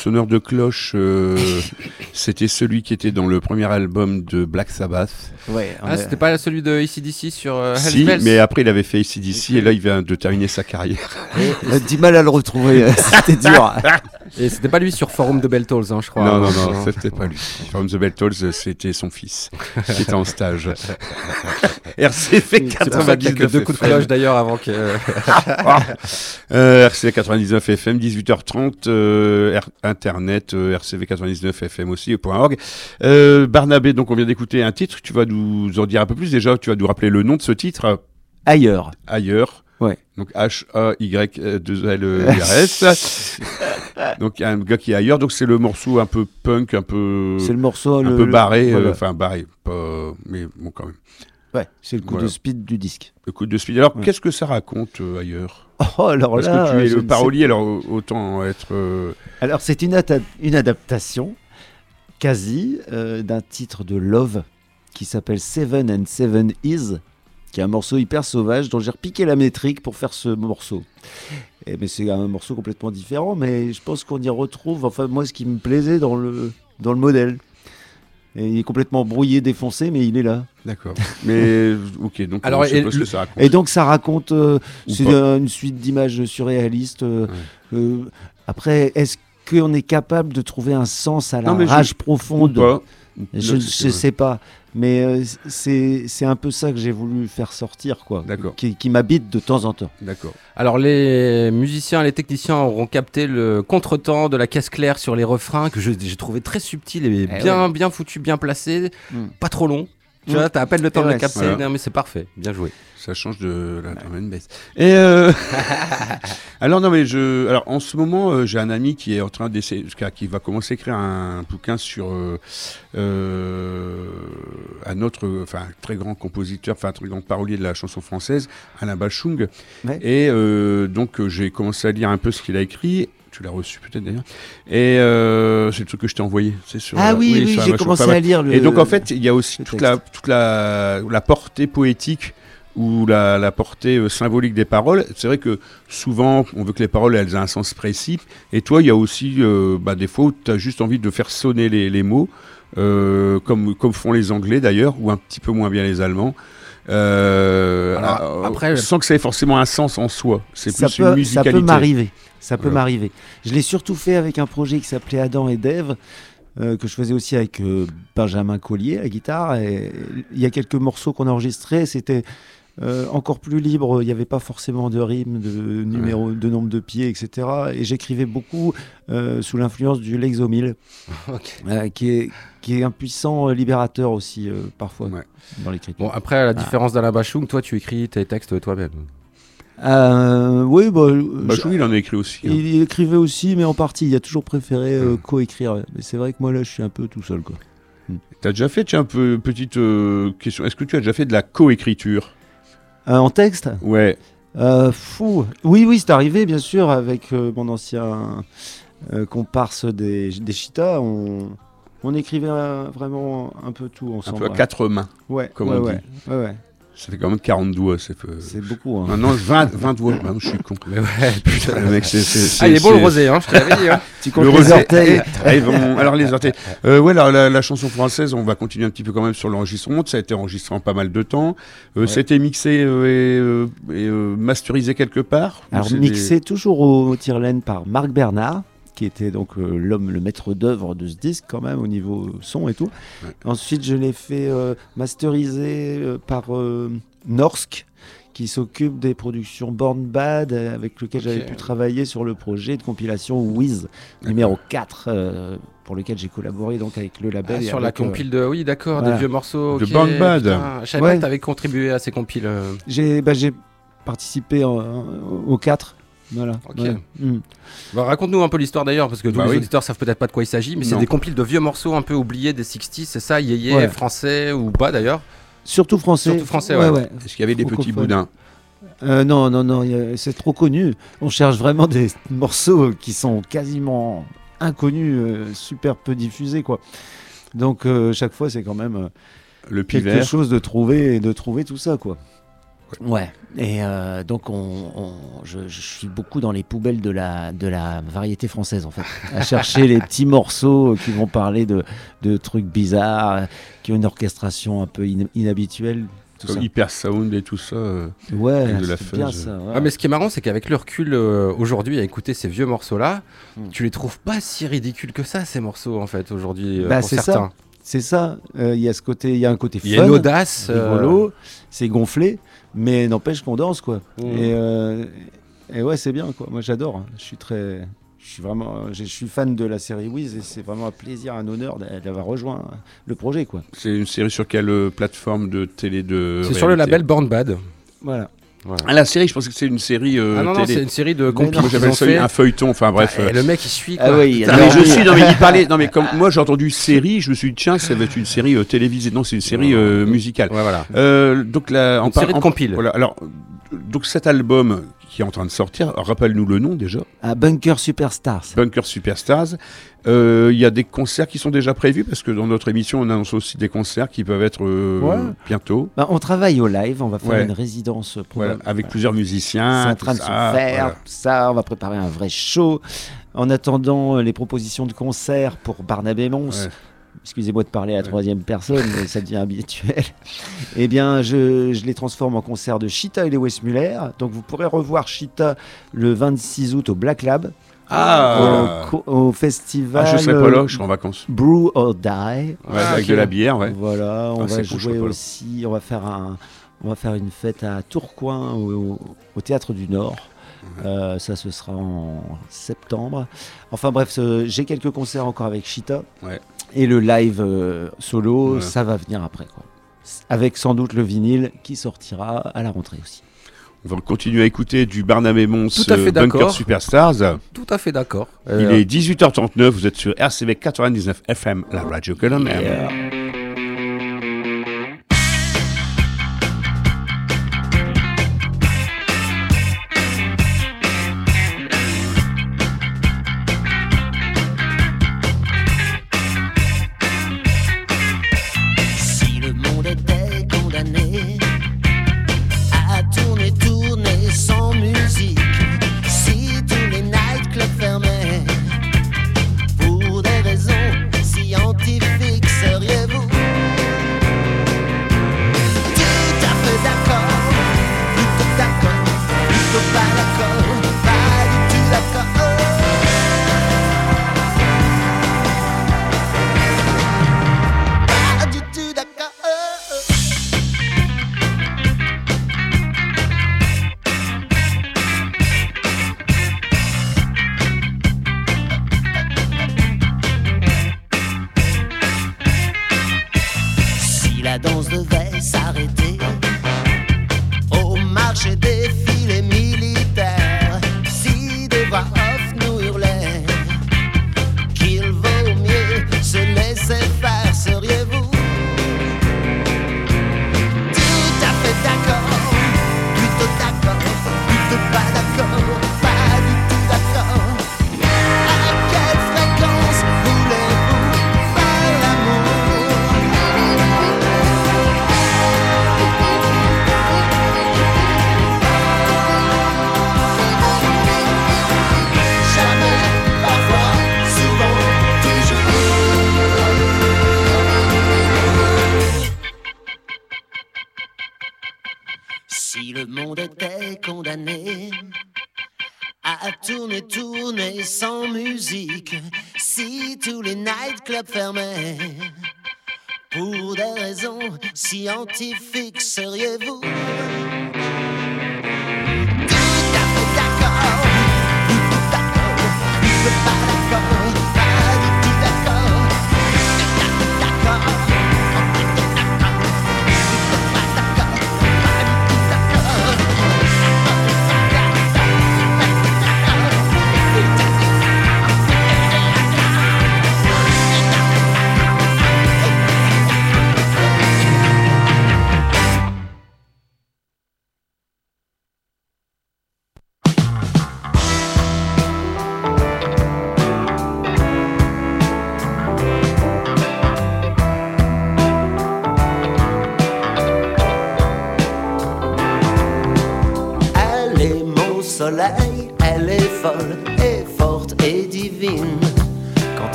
sonneur de cloche, euh, (laughs) c'était celui qui était dans le premier album de Black Sabbath. Ouais, Ah, c'était pas celui de ACDC sur euh, Hell's si, Bells mais après il avait fait ACDC et là il vient de terminer sa carrière. on a du mal à le retrouver, euh, (laughs) c'était dur. Et c'était pas lui sur Forum de Beltolls, hein, je crois. non, non, non, c'était pas lui. From the Bell Tolls, c'était son fils qui était en stage. RCV C'est pour ça qu'il y a que 99 deux coups de FM. cloche d'ailleurs avant que. (laughs) Euh, RCV 99 FM, 18h30, euh, R- Internet, euh, RCV 99 FM aussi, Euh, Barnabé, donc on vient d'écouter un titre, tu vas nous en dire un peu plus déjà, tu vas nous rappeler le nom de ce titre, Ailleurs. Ailleurs. Ouais. Donc H-A-Y-2-L-E-R-S. donc un gars qui est ailleurs, donc c'est le morceau un peu punk, un peu, C'est le morceau. un peu barré, euh, enfin barré, mais bon quand même. Ouais, c'est le coup de speed du disque. Le coup de speed. Alors qu'est-ce que ça raconte euh, ailleurs Oh, alors là, que tu es le alors au- autant être. euh, Alors, c'est une adaptation quasi euh, d'un titre de Love qui s'appelle Seven and Seven Is, qui est un morceau hyper sauvage dont j'ai repiqué la métrique pour faire ce morceau. Et, mais c'est un morceau complètement différent, mais je pense qu'on y retrouve, enfin, moi, ce qui me plaisait dans le, dans le modèle. Et il est complètement brouillé, défoncé, mais il est là. D'accord. (laughs) Mais ok, donc Alors, on sait et pas ce que ça raconte. Et donc ça raconte, euh, c'est pas. euh, une suite d'images surréalistes. euh, euh, après, est-ce qu'on est capable de trouver un sens à la Non, je- rage Ou profonde pas. Je ne sais pas. Mais euh, c'est c'est un peu ça que j'ai voulu faire sortir, quoi. D'accord. Qui, qui m'habite de temps en temps. D'accord. Alors les musiciens, les techniciens auront capté le contretemps de la caisse claire sur les refrains que je- j'ai trouvé très subtil et Eh bien, bien foutu, bien placé, Mm. pas trop long. Tu vois, t'as à peine le temps de ouais, capter, voilà. non, mais c'est parfait, bien joué. Ça change de la and bass. Et euh, (laughs) alors non mais je alors en ce moment euh, j'ai un ami qui est en train d'essayer qui va commencer à écrire un bouquin sur euh, un autre enfin très grand compositeur enfin un très grand parolier de la chanson française Alain Bachung Ouais. et donc j'ai commencé à lire un peu ce qu'il a écrit tu l'as reçu peut-être d'ailleurs et euh, c'est le truc que je t'ai envoyé c'est sur Ah oui, oui, sur j'ai commencé à lire le. Et donc en fait, il y a aussi toute la, toute la, la portée poétique ou la, la portée euh, symbolique des paroles. C'est vrai que souvent, on veut que les paroles elles aient un sens précis. Et toi, il y a aussi euh, bah, des fois où tu as juste envie de faire sonner les, les mots, euh, comme, comme font les Anglais d'ailleurs, ou un petit peu moins bien les Allemands. Euh, Alors, euh, après- sans que ça ait forcément un sens en soi. C'est ça plus peut, une ça musicalité. peut m'arriver. Ça peut m'arriver. Je l'ai surtout fait avec un projet qui s'appelait Adam et Dave, euh, que je faisais aussi avec euh, Benjamin Collier à guitare. Et il y a quelques morceaux qu'on a enregistrés. C'était euh, encore plus libre. Il n'y avait pas forcément de rimes, de numéro, de nombre de pieds, etc. Et j'écrivais beaucoup sous l'influence du Lexomil, (laughs) qui est qui est un puissant libérateur aussi parfois Ouais. dans l'écriture. Bon, après, à la différence d'Alain Bachung, toi, tu écris tes textes toi-même. Euh, oui, bah, Bachung, il en a écrit aussi. hein. Il, il écrivait aussi, mais en partie. Il a toujours préféré euh, Mm. coécrire. Mais c'est vrai que moi, là, je suis un peu tout seul. Quoi. T'as déjà fait, tiens, un peu petite euh, question. Est-ce que tu as déjà fait de la coécriture? Euh, en texte? Ouais. Fou Oui, oui, c'est arrivé, bien sûr, avec mon ancien comparse des, des Cheetahs. On, on écrivait vraiment un peu tout Un ensemble. peu à ouais. quatre mains. Ouais, comme ouais, on ouais, ouais, ouais. Ça fait quand même 40 doigts. C'est peu... C'est beaucoup. hein. Maintenant, 20, 20 (laughs) doigts. Bah, je suis con. Mais ouais, (laughs) Putain, le mec, c'est. c'est- Ah, il est beau le rosé, hein, je te l'avais dit. Hein. (laughs) Tu Le comptes les rosé. orteils Eh, ils vont- Alors, les orteils. Euh, ouais, alors, la, la chanson française, on va continuer un petit peu quand même sur l'enregistrement. Ça a été enregistré en pas mal de temps. Euh, été mixé euh, et, euh, et, euh, masterisé quelque part. Alors mixé toujours au tire-laine par Marc Bernard, qui était donc euh, l'homme, le maître d'œuvre de ce disque quand même au niveau son et tout. Ouais. Ensuite, je l'ai fait euh, masteriser euh, par euh, Norsk, qui s'occupe des productions Born Bad, avec lequel j'avais pu travailler sur le projet de compilation Wiz numéro 4, euh, pour lequel j'ai collaboré donc avec le label. Ah, et sur la euh, compile de. Oui, d'accord, voilà. des vieux morceaux. De ok, Born Bad. putain, Je savais Ouais. pas que t'avais contribué à ces compiles. euh. j'ai bah, j'ai participé en- aux 4. Voilà. Ok. Ouais. Mm. Bah, Raconte-nous un peu l'histoire d'ailleurs, parce que tous Bah les oui. auditeurs savent peut-être pas de quoi il s'agit, mais c'est des compiles de vieux morceaux un peu oubliés des 60s, c'est ça, yéyé, Ouais. français ou pas d'ailleurs Surtout français. Surtout français, ouais. Est-ce qu'il y avait des petits boudins Euh, non, non, non, c'est trop connu. On cherche vraiment des (laughs) morceaux qui sont quasiment inconnus, euh, super peu diffusés, quoi. Donc, euh, chaque fois, c'est quand même euh, Le quelque chose de trouver et de trouver tout ça, quoi. Ouais. Et euh, donc, on, on- je, je suis beaucoup dans les poubelles de la, de la variété française, en fait. À (laughs) chercher les petits morceaux qui vont parler de, de trucs bizarres, euh, qui ont une orchestration un peu in- inhabituelle. Tout ça. Comme Hyper Sound et tout ça. euh, Ouais, de la bien ça. ouais. Ah, mais ce qui est marrant, c'est qu'avec le recul euh, aujourd'hui, à écouter ces vieux morceaux-là, Hmm. tu les trouves pas si ridicules que ça, ces morceaux, en fait, aujourd'hui, euh, Bah, pour c'est ça. certains. C'est ça. Euh, Il y a ce côté, il y a un côté Il y a fun, une audace. euh, rigolo, c'est gonflé, mais n'empêche qu'on danse, quoi. Mm. Et, euh, et ouais, c'est bien, quoi. Moi, j'adore. hein. Je suis très, je suis vraiment, je suis fan de la série Wiz et c'est vraiment un plaisir, un honneur d'a- d'avoir rejoint le projet, quoi. C'est une série sur quelle euh, plateforme de télé de C'est sur le label Born Bad. Voilà. Ah, la série, je pensais que c'est une série euh, ah non, non, c'est une série de compiles j'appelle ça fait. un feuilleton. Enfin, bref. Et euh, le mec, il suit, quoi. Ah oui, Non, mais je suis, non mais il parlait, non mais (laughs) comme moi j'ai entendu série, je me suis dit tiens ça va être une série euh, télévisée, non c'est une série euh, musicale. Ouais, voilà. Euh, donc là, en Une série de en- compiles. Voilà, alors donc cet album qui est en train de sortir, rappelle-nous le nom déjà, à Bunker Superstars. Bunker Superstars. Euh, Il y a des concerts qui sont déjà prévus parce que dans notre émission on annonce aussi des concerts qui peuvent être euh, Ouais. bientôt, Bah, on travaille au live, on va faire Ouais. une résidence voilà, avec plusieurs musiciens. C'est en train de se ça, faire, voilà. tout ça, on va préparer un vrai show. En attendant euh, les propositions de concert pour Barnabé Mons, Ouais. excusez-moi de parler à la troisième personne, mais ça devient habituel, (laughs) eh bien, je, je les transforme en concert de Chita et Lewis Muller. Donc, vous pourrez revoir Chita le 26 août au Black Lab, Ah, au, co- au festival Ah, je serai pas là, euh, je serai en vacances. Brew or Die. Ouais, Ah, avec de la bière, ouais. Voilà, on Ah, va cool, jouer aussi, on va faire un, on va faire une fête à Tourcoing au, au théâtre du Nord. Euh, ça, ce sera en septembre. Enfin bref, j'ai quelques concerts encore avec Chita. Ouais. Et le live euh, solo, ça va venir après. Quoi. Avec sans doute le vinyle qui sortira à la rentrée aussi. On va continuer à écouter du Barnabé Mons Tout à fait euh, Bunker. Superstars. Tout à fait d'accord. Il Euh, est 18h39, vous êtes sur RCV 99 FM, la radio que l'on scientifique.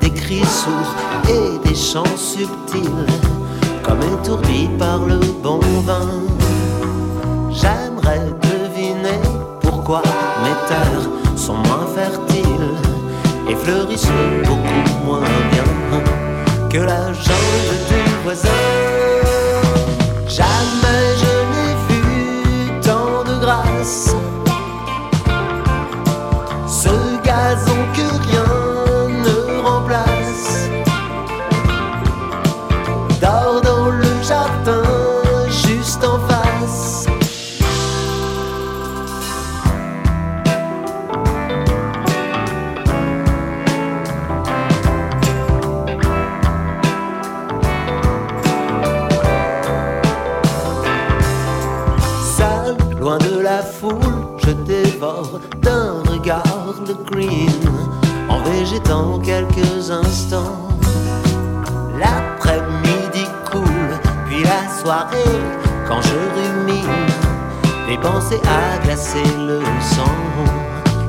Des cris sourds et des chants subtils, comme étourdi par le bon vin. J'aimerais deviner pourquoi mes terres sont moins fertiles et fleurissent beaucoup moins bien que la jambe du voisin. En végétant quelques instants. L'après-midi coule, puis la soirée, quand je rumine, les pensées à glacer le sang.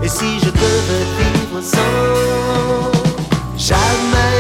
Et si je devais vivre sans, jamais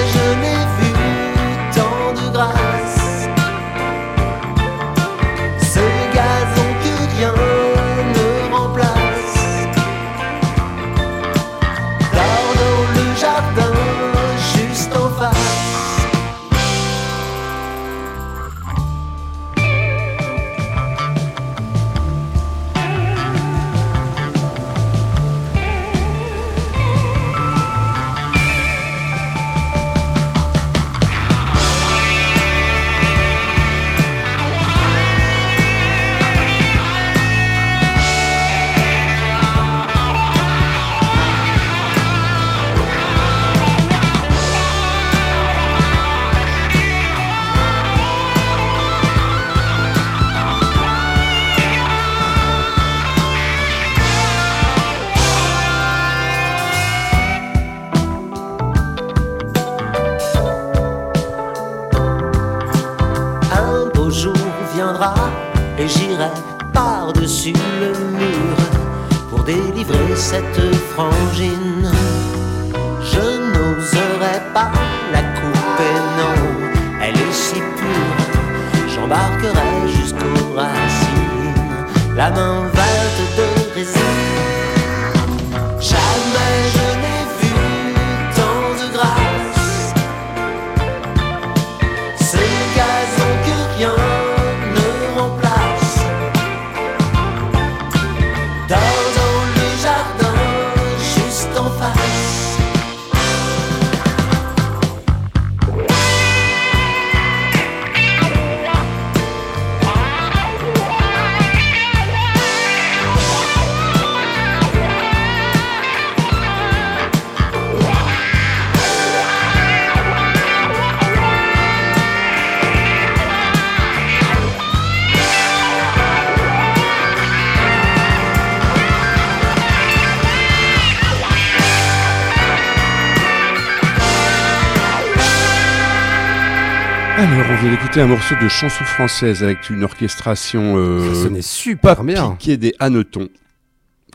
un morceau de chanson française avec une orchestration Ça euh, sonnait super bien. piquée des hannetons,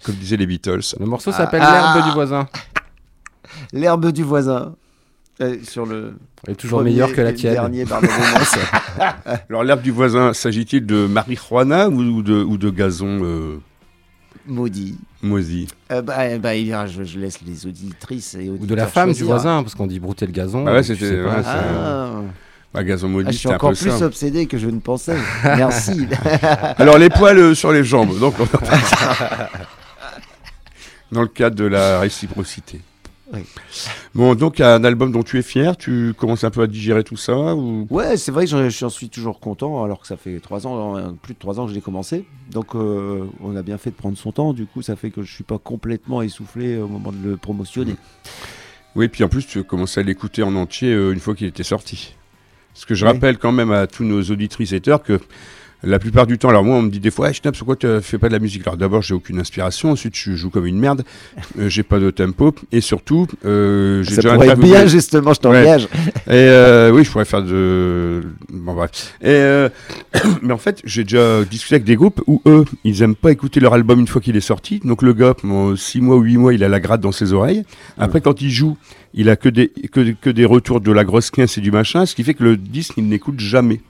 comme disaient les Beatles. Le morceau s'appelle Ah. L'herbe du voisin. (laughs) L'herbe du voisin. Euh, sur le Elle est toujours meilleure que la tienne. dernier. (laughs) Alors, l'herbe du voisin, s'agit-il de marijuana ou de, ou de gazon euh, maudit. moisi Euh, bah, euh, bah, il y a- je, je laisse les auditrices et Ou de la femme du voisin, parce qu'on dit brouter le gazon. Bah ouais, tu c'était- sais pas, ouais, c'est- Ah, bah, Gazon Ah, je suis un encore peu plus obsédé que je ne pensais. (laughs) Merci. Alors, les poils euh, sur les jambes, donc on dans le cadre de la réciprocité. Oui. Bon, donc un album dont tu es fier, tu commences un peu à digérer tout ça ou... Ouais, c'est vrai que j'en- suis toujours content, alors que ça fait trois ans, euh, plus de trois ans que je l'ai commencé. Donc, euh, on a bien fait de prendre son temps. Du coup, ça fait que je suis pas complètement essoufflé au moment de le promotionner. Oui, puis en plus, tu commençais à l'écouter en entier euh, une fois qu'il était sorti. Parce que je Oui. rappelle quand même à tous nos auditrices et auditeurs que la plupart du temps, alors moi, on me dit des fois, hey, Schnaps, pourquoi tu fais pas de la musique? Alors d'abord, j'ai aucune inspiration, ensuite, je joue comme une merde, (laughs) euh, j'ai pas de tempo, et surtout, euh, j'ai déjà pourrait bien, justement, je t'engage. Et euh, oui, je pourrais faire de. Bon, bref. Et euh, (coughs) mais en fait, j'ai déjà discuté avec des groupes où eux, ils aiment pas écouter leur album une fois qu'il est sorti. Donc le gars, pendant 6 mois ou 8 mois, il a la gratte dans ses oreilles. Après, quand il joue, il a que des, que, que des retours de la grosse quince et du machin, ce qui fait que le disque, il n'écoute jamais.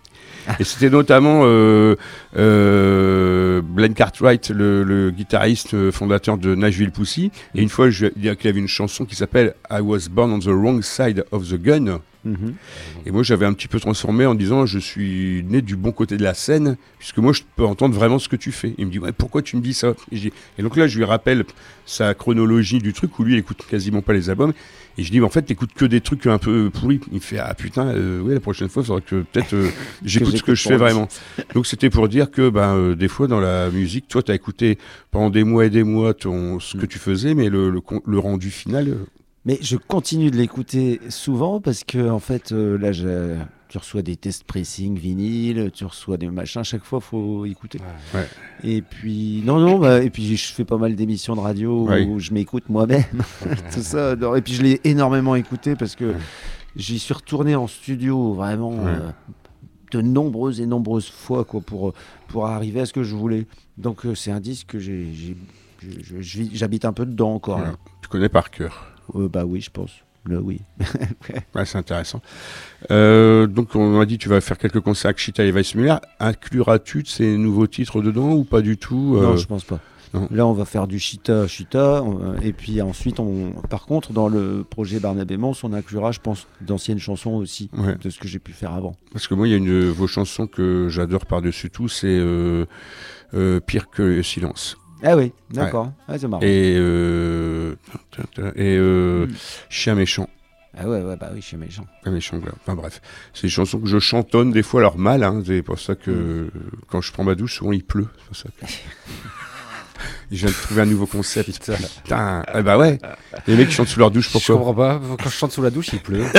Et c'était notamment euh, euh, Glenn Cartwright, le, le guitariste euh, fondateur de Nashville Pussy. Et une fois, je lui ai qu'il avait une chanson qui s'appelle I Was Born on the Wrong Side of the Gun. Mhm. Et moi, j'avais un petit peu transformé en disant Je suis né du bon côté de la scène, puisque moi, je peux entendre vraiment ce que tu fais. Il me dit Ouais, pourquoi tu me dis ça? Et, je dis- et donc là, je lui rappelle sa chronologie du truc où lui, il écoute quasiment pas les albums. Et je dis Mais en fait, t'écoutes que des trucs un peu pourris. Il me fait Ah putain, euh, ouais, la prochaine fois, il faudrait que peut-être euh, (laughs) j'écoute ce que je fais vraiment. Donc, c'était pour dire que ben, euh, des fois, dans la musique, toi, t'as écouté pendant des mois et des mois ton, ce que tu faisais, mais le, le, le rendu final. euh, Mais je continue de l'écouter souvent parce que, en fait, euh, là, je- tu reçois des tests pressing vinyle, tu reçois des machins, chaque fois, faut écouter. Ouais. Et puis, non, non, bah, et puis je fais pas mal d'émissions de radio où je m'écoute moi-même. (laughs) Tout ça. non, Et puis, je l'ai énormément écouté parce que j'y suis retourné en studio vraiment Ouais. euh, de nombreuses et nombreuses fois quoi, pour, pour arriver à ce que je voulais. Donc, euh, c'est un disque que j'ai. J'habite un peu dedans encore. là. voilà. Tu connais par cœur. Euh, bah oui, je pense. Là, oui. (laughs) Ouais, c'est intéressant. Euh, donc, on a dit tu vas faire quelques concerts avec Chita et Weissmuller. Incluras-tu de ces nouveaux titres dedans ou pas du tout euh, Non, je pense pas. non. Là, on va faire du Chita, Chita. et puis ensuite, on... par contre, dans le projet Barnabé Mons, on inclura, je pense, d'anciennes chansons aussi, Ouais. de ce que j'ai pu faire avant. Parce que moi, il y a une de vos chansons que j'adore par-dessus tout, c'est euh, Pire que le silence. Ah oui, d'accord. C'est marrant. Et, euh, et euh, Mm. Chien méchant. Ah ouais, ouais, bah oui, je suis méchant. Un méchant gars. Enfin bref, c'est des chansons que je chantonne des fois, alors mal, hein, c'est pour ça que Mm. euh, quand je prends ma douche, souvent il pleut. C'est pour ça que... (laughs) Je viens de trouver un nouveau concept. Putain, eh bah ouais. Les mecs qui chantent sous leur douche, Je pourquoi comprends pas. Quand je chante sous la douche, il pleut. (laughs)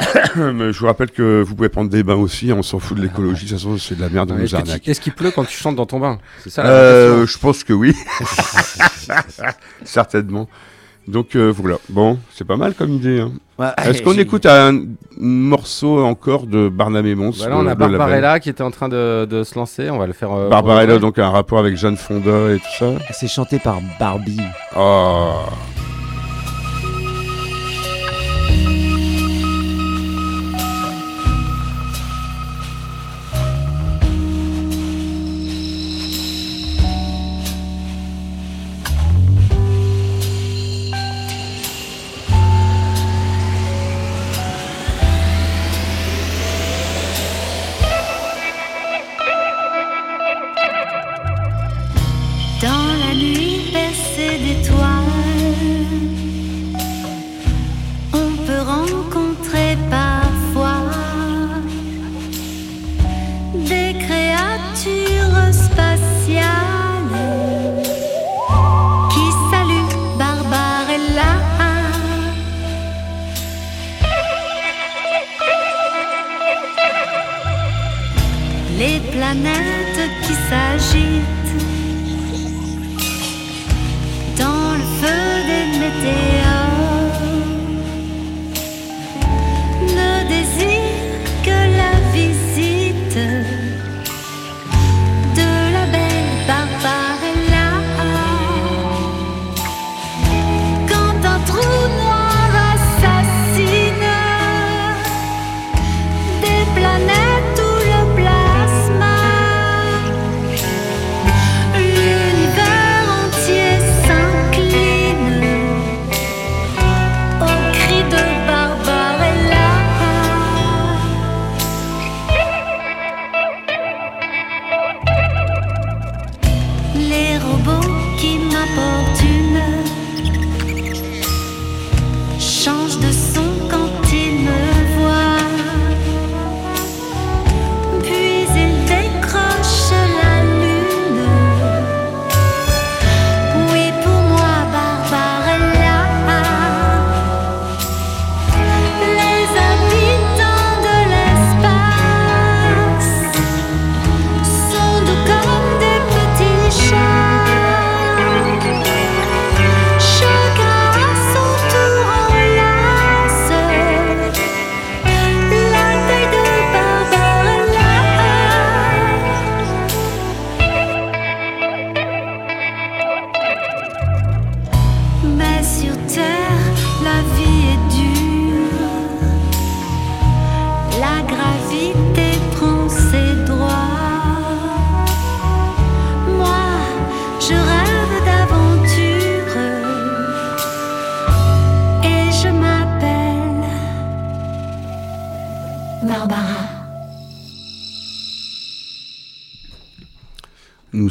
(coughs) Mais Je vous rappelle que vous pouvez prendre des bains aussi, on s'en fout de l'écologie, de toute façon c'est de la merde, on nous arnaque. est-ce qu'il pleut quand tu chantes dans ton bain? C'est ça la Euh, question. je pense que oui. (laughs) Certainement. Donc euh, voilà. Bon, c'est pas mal comme idée. hein. Ouais, Est-ce qu'on écoute un morceau encore de Barnabé Mons Voilà, on le- a Barbarella qui était en train de, de se lancer. On va le faire. euh, Barbarella, donc un rapport avec Jeanne Fonda et tout ça. C'est chanté par Barbie. Oh.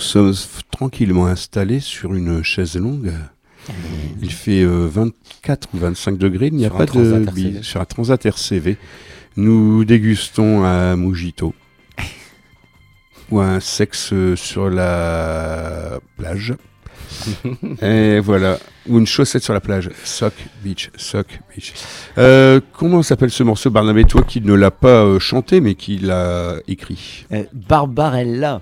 Sommes tranquillement installés sur une chaise longue. Il fait euh, 24 ou 25 degrés, il n'y a pas de Transat bille RCV. sur un Transat RCV. Nous dégustons (laughs) un mojito ou un sexe euh, sur la plage. (laughs) Et voilà, ou une chaussette sur la plage. Sock Beach, Sock Beach. Euh, comment s'appelle ce morceau, Barnabé? Toi qui ne l'as pas euh, chanté, mais qui l'a écrit. Euh, Barbarella.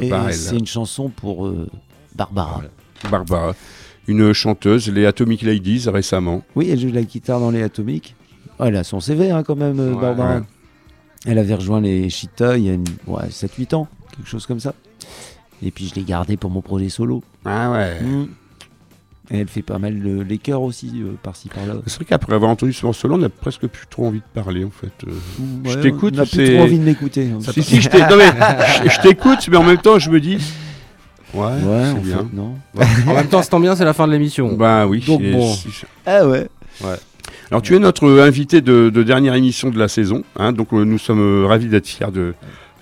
Et c'est une chanson pour euh, Barbara. Barbara, une chanteuse, les Atomic Ladies récemment. Oui, elle joue de la guitare dans les. Oh, elle a son CV hein, quand même, euh, Ouais, Barbara. ouais. Elle avait rejoint les Cheetah il y a une- ouais, 7-8 ans, quelque chose comme ça. Et puis je l'ai gardée pour mon projet solo. Ah ouais. Mm. Et elle fait pas mal de les chœurs aussi, euh, par-ci par-là. C'est vrai qu'après avoir entendu ce morceau-là, on n'a presque plus trop envie de parler en fait. euh. Je Ouais, t'écoute, On n'a plus trop envie de m'écouter. hein. Si, si, je t'ai- non, mais je- je t'écoute, mais en même temps, je me dis. Ouais, Ouais, c'est en bien. fait, non. En même temps, c'est tant bien, c'est la fin de l'émission. Bah oui. Donc bon. Ah ouais. Alors tu es notre invité de, de dernière émission de la saison, hein, donc euh, nous sommes ravis d'être fiers de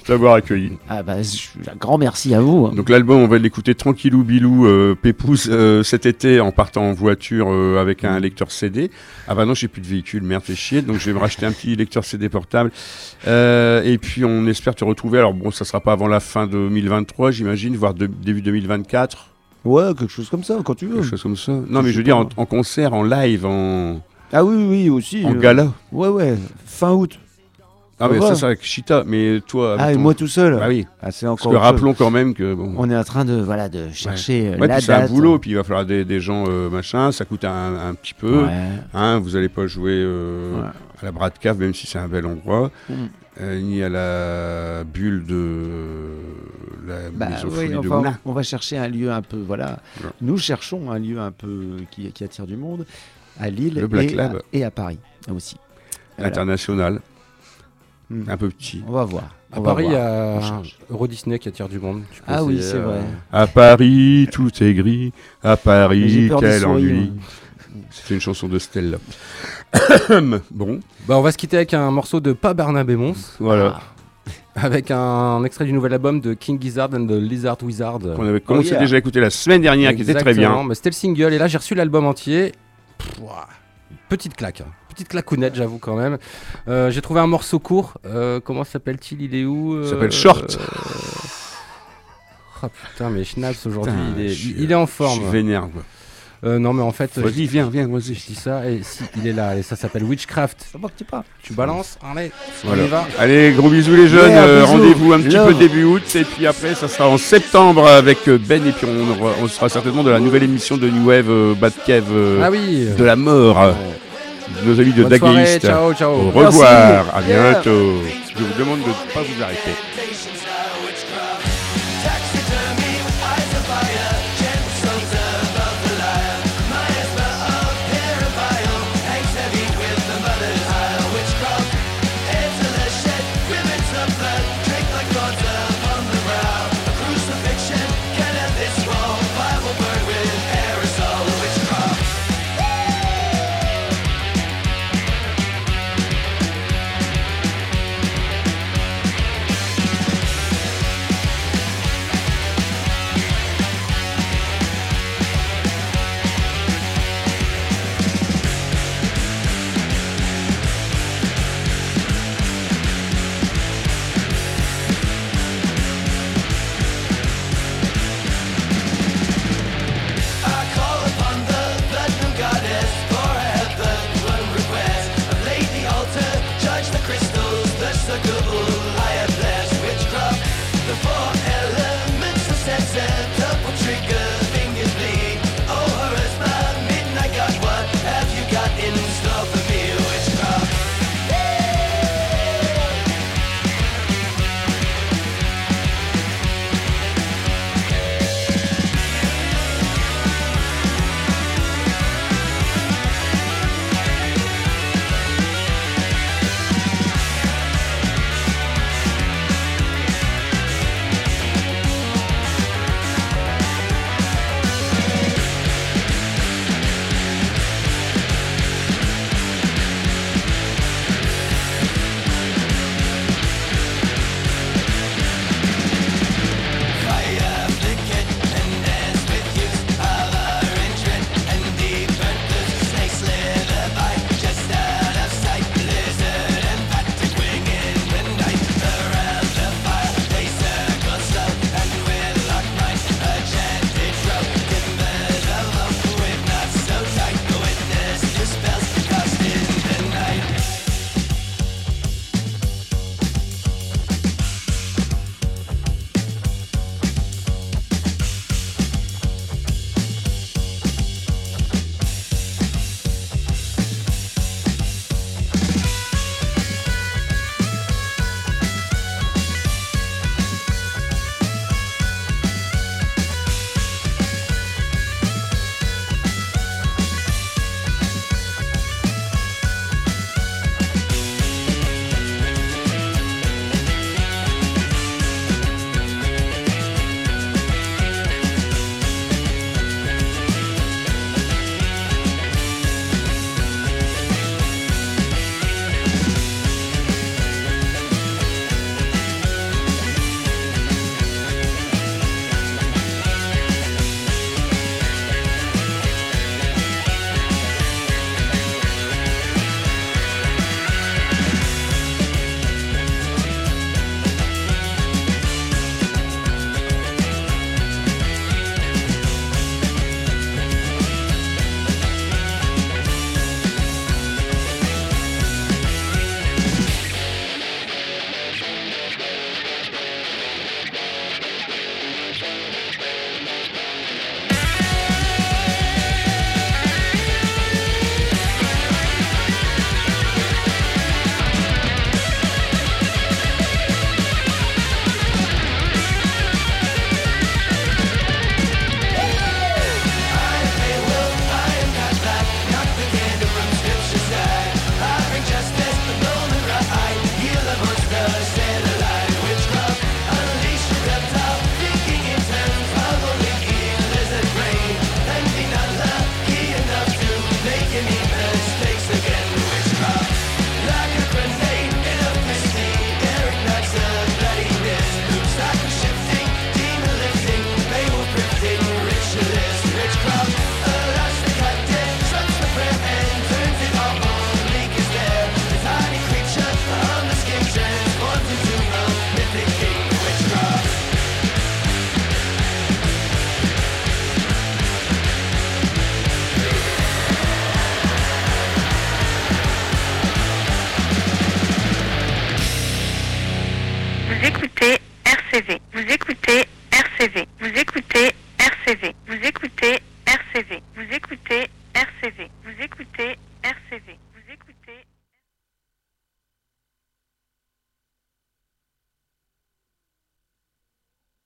t'avoir accueilli. Ah bah, un grand merci à vous. hein. Donc l'album, on va l'écouter tranquillou bilou, euh, pépouze euh, cet été en partant en voiture euh, avec un lecteur CD. Ah bah non, j'ai plus de véhicule, merde, fait chier, donc je vais me racheter un petit lecteur CD portable. Euh, et puis on espère te retrouver. Alors bon, ça sera pas avant la fin 2023, j'imagine, voire de- début 2024, Ouais, quelque chose comme ça, quand tu veux. quelque chose comme ça. Non, mais je veux dire en, en concert, en live, en, Ah oui, oui, aussi. en euh, gala. Ouais, ouais, fin août. Ah mais ouais. ça c'est avec Chita, mais toi. Ah, et ton- moi tout seul. Ah oui. Ah, c'est Parce encore que autre chose. rappelons quand même que bon. On est en train de, voilà, de chercher euh, Ouais, la puis c'est un boulot, puis il va falloir des, des gens euh, machin, ça coûte un, un petit peu. Ouais. Hein, vous n'allez pas jouer euh, Ouais. à la Brad Cave, même si c'est un bel endroit, Mm. euh, ni à la bulle de la Bah, oui, de enfin, on va chercher un lieu un peu, voilà. Ouais. Nous cherchons un lieu un peu qui, qui attire du monde à Lille Le Black et, Lab. À, et à Paris aussi. International, Mm. un peu petit. On va voir. À on Paris, il y a. Euro Disney qui attire du monde. Tu peux Ah oui, c'est euh, vrai. À Paris, tout est gris. À Paris, quel ennui. C'est une chanson de Stella. (coughs) bon, Bah, on va se quitter avec un morceau de pas Barnabé Mons, voilà. avec un extrait du nouvel album de King Gizzard and the Lizard Wizard. On avait commencé yeah. déjà à écouter la semaine dernière, qui était très bien. mais C'était le single, et là j'ai reçu l'album entier. Pff, Petite claque, hein. Petite claquounette, j'avoue quand même. Euh, j'ai trouvé un morceau court. euh, comment s'appelle-t-il? Il est où Il euh, s'appelle Short. euh, Oh putain, mais Schnaps aujourd'hui, il, est, je suis- il est en Je forme. suis vénère. quoi. Euh, non, mais en fait, Vas-y, viens, viens, vas-y. je dis ça, et si, il est là, et ça s'appelle Witchcraft. Ça va que tu balances Allez, Voilà. on y va. Allez, gros bisous les jeunes. Yeah, Euh. Rendez-vous un petit Love. peu début août. Et puis après, ça sera en septembre avec Ben. Et puis on, sera certainement de la nouvelle émission de New Wave euh, Bad Cave euh, Ah oui de la mort. Ouais. Nos amis de ciao. Au revoir. Merci. À bientôt. Je vous demande de ne pas vous arrêter.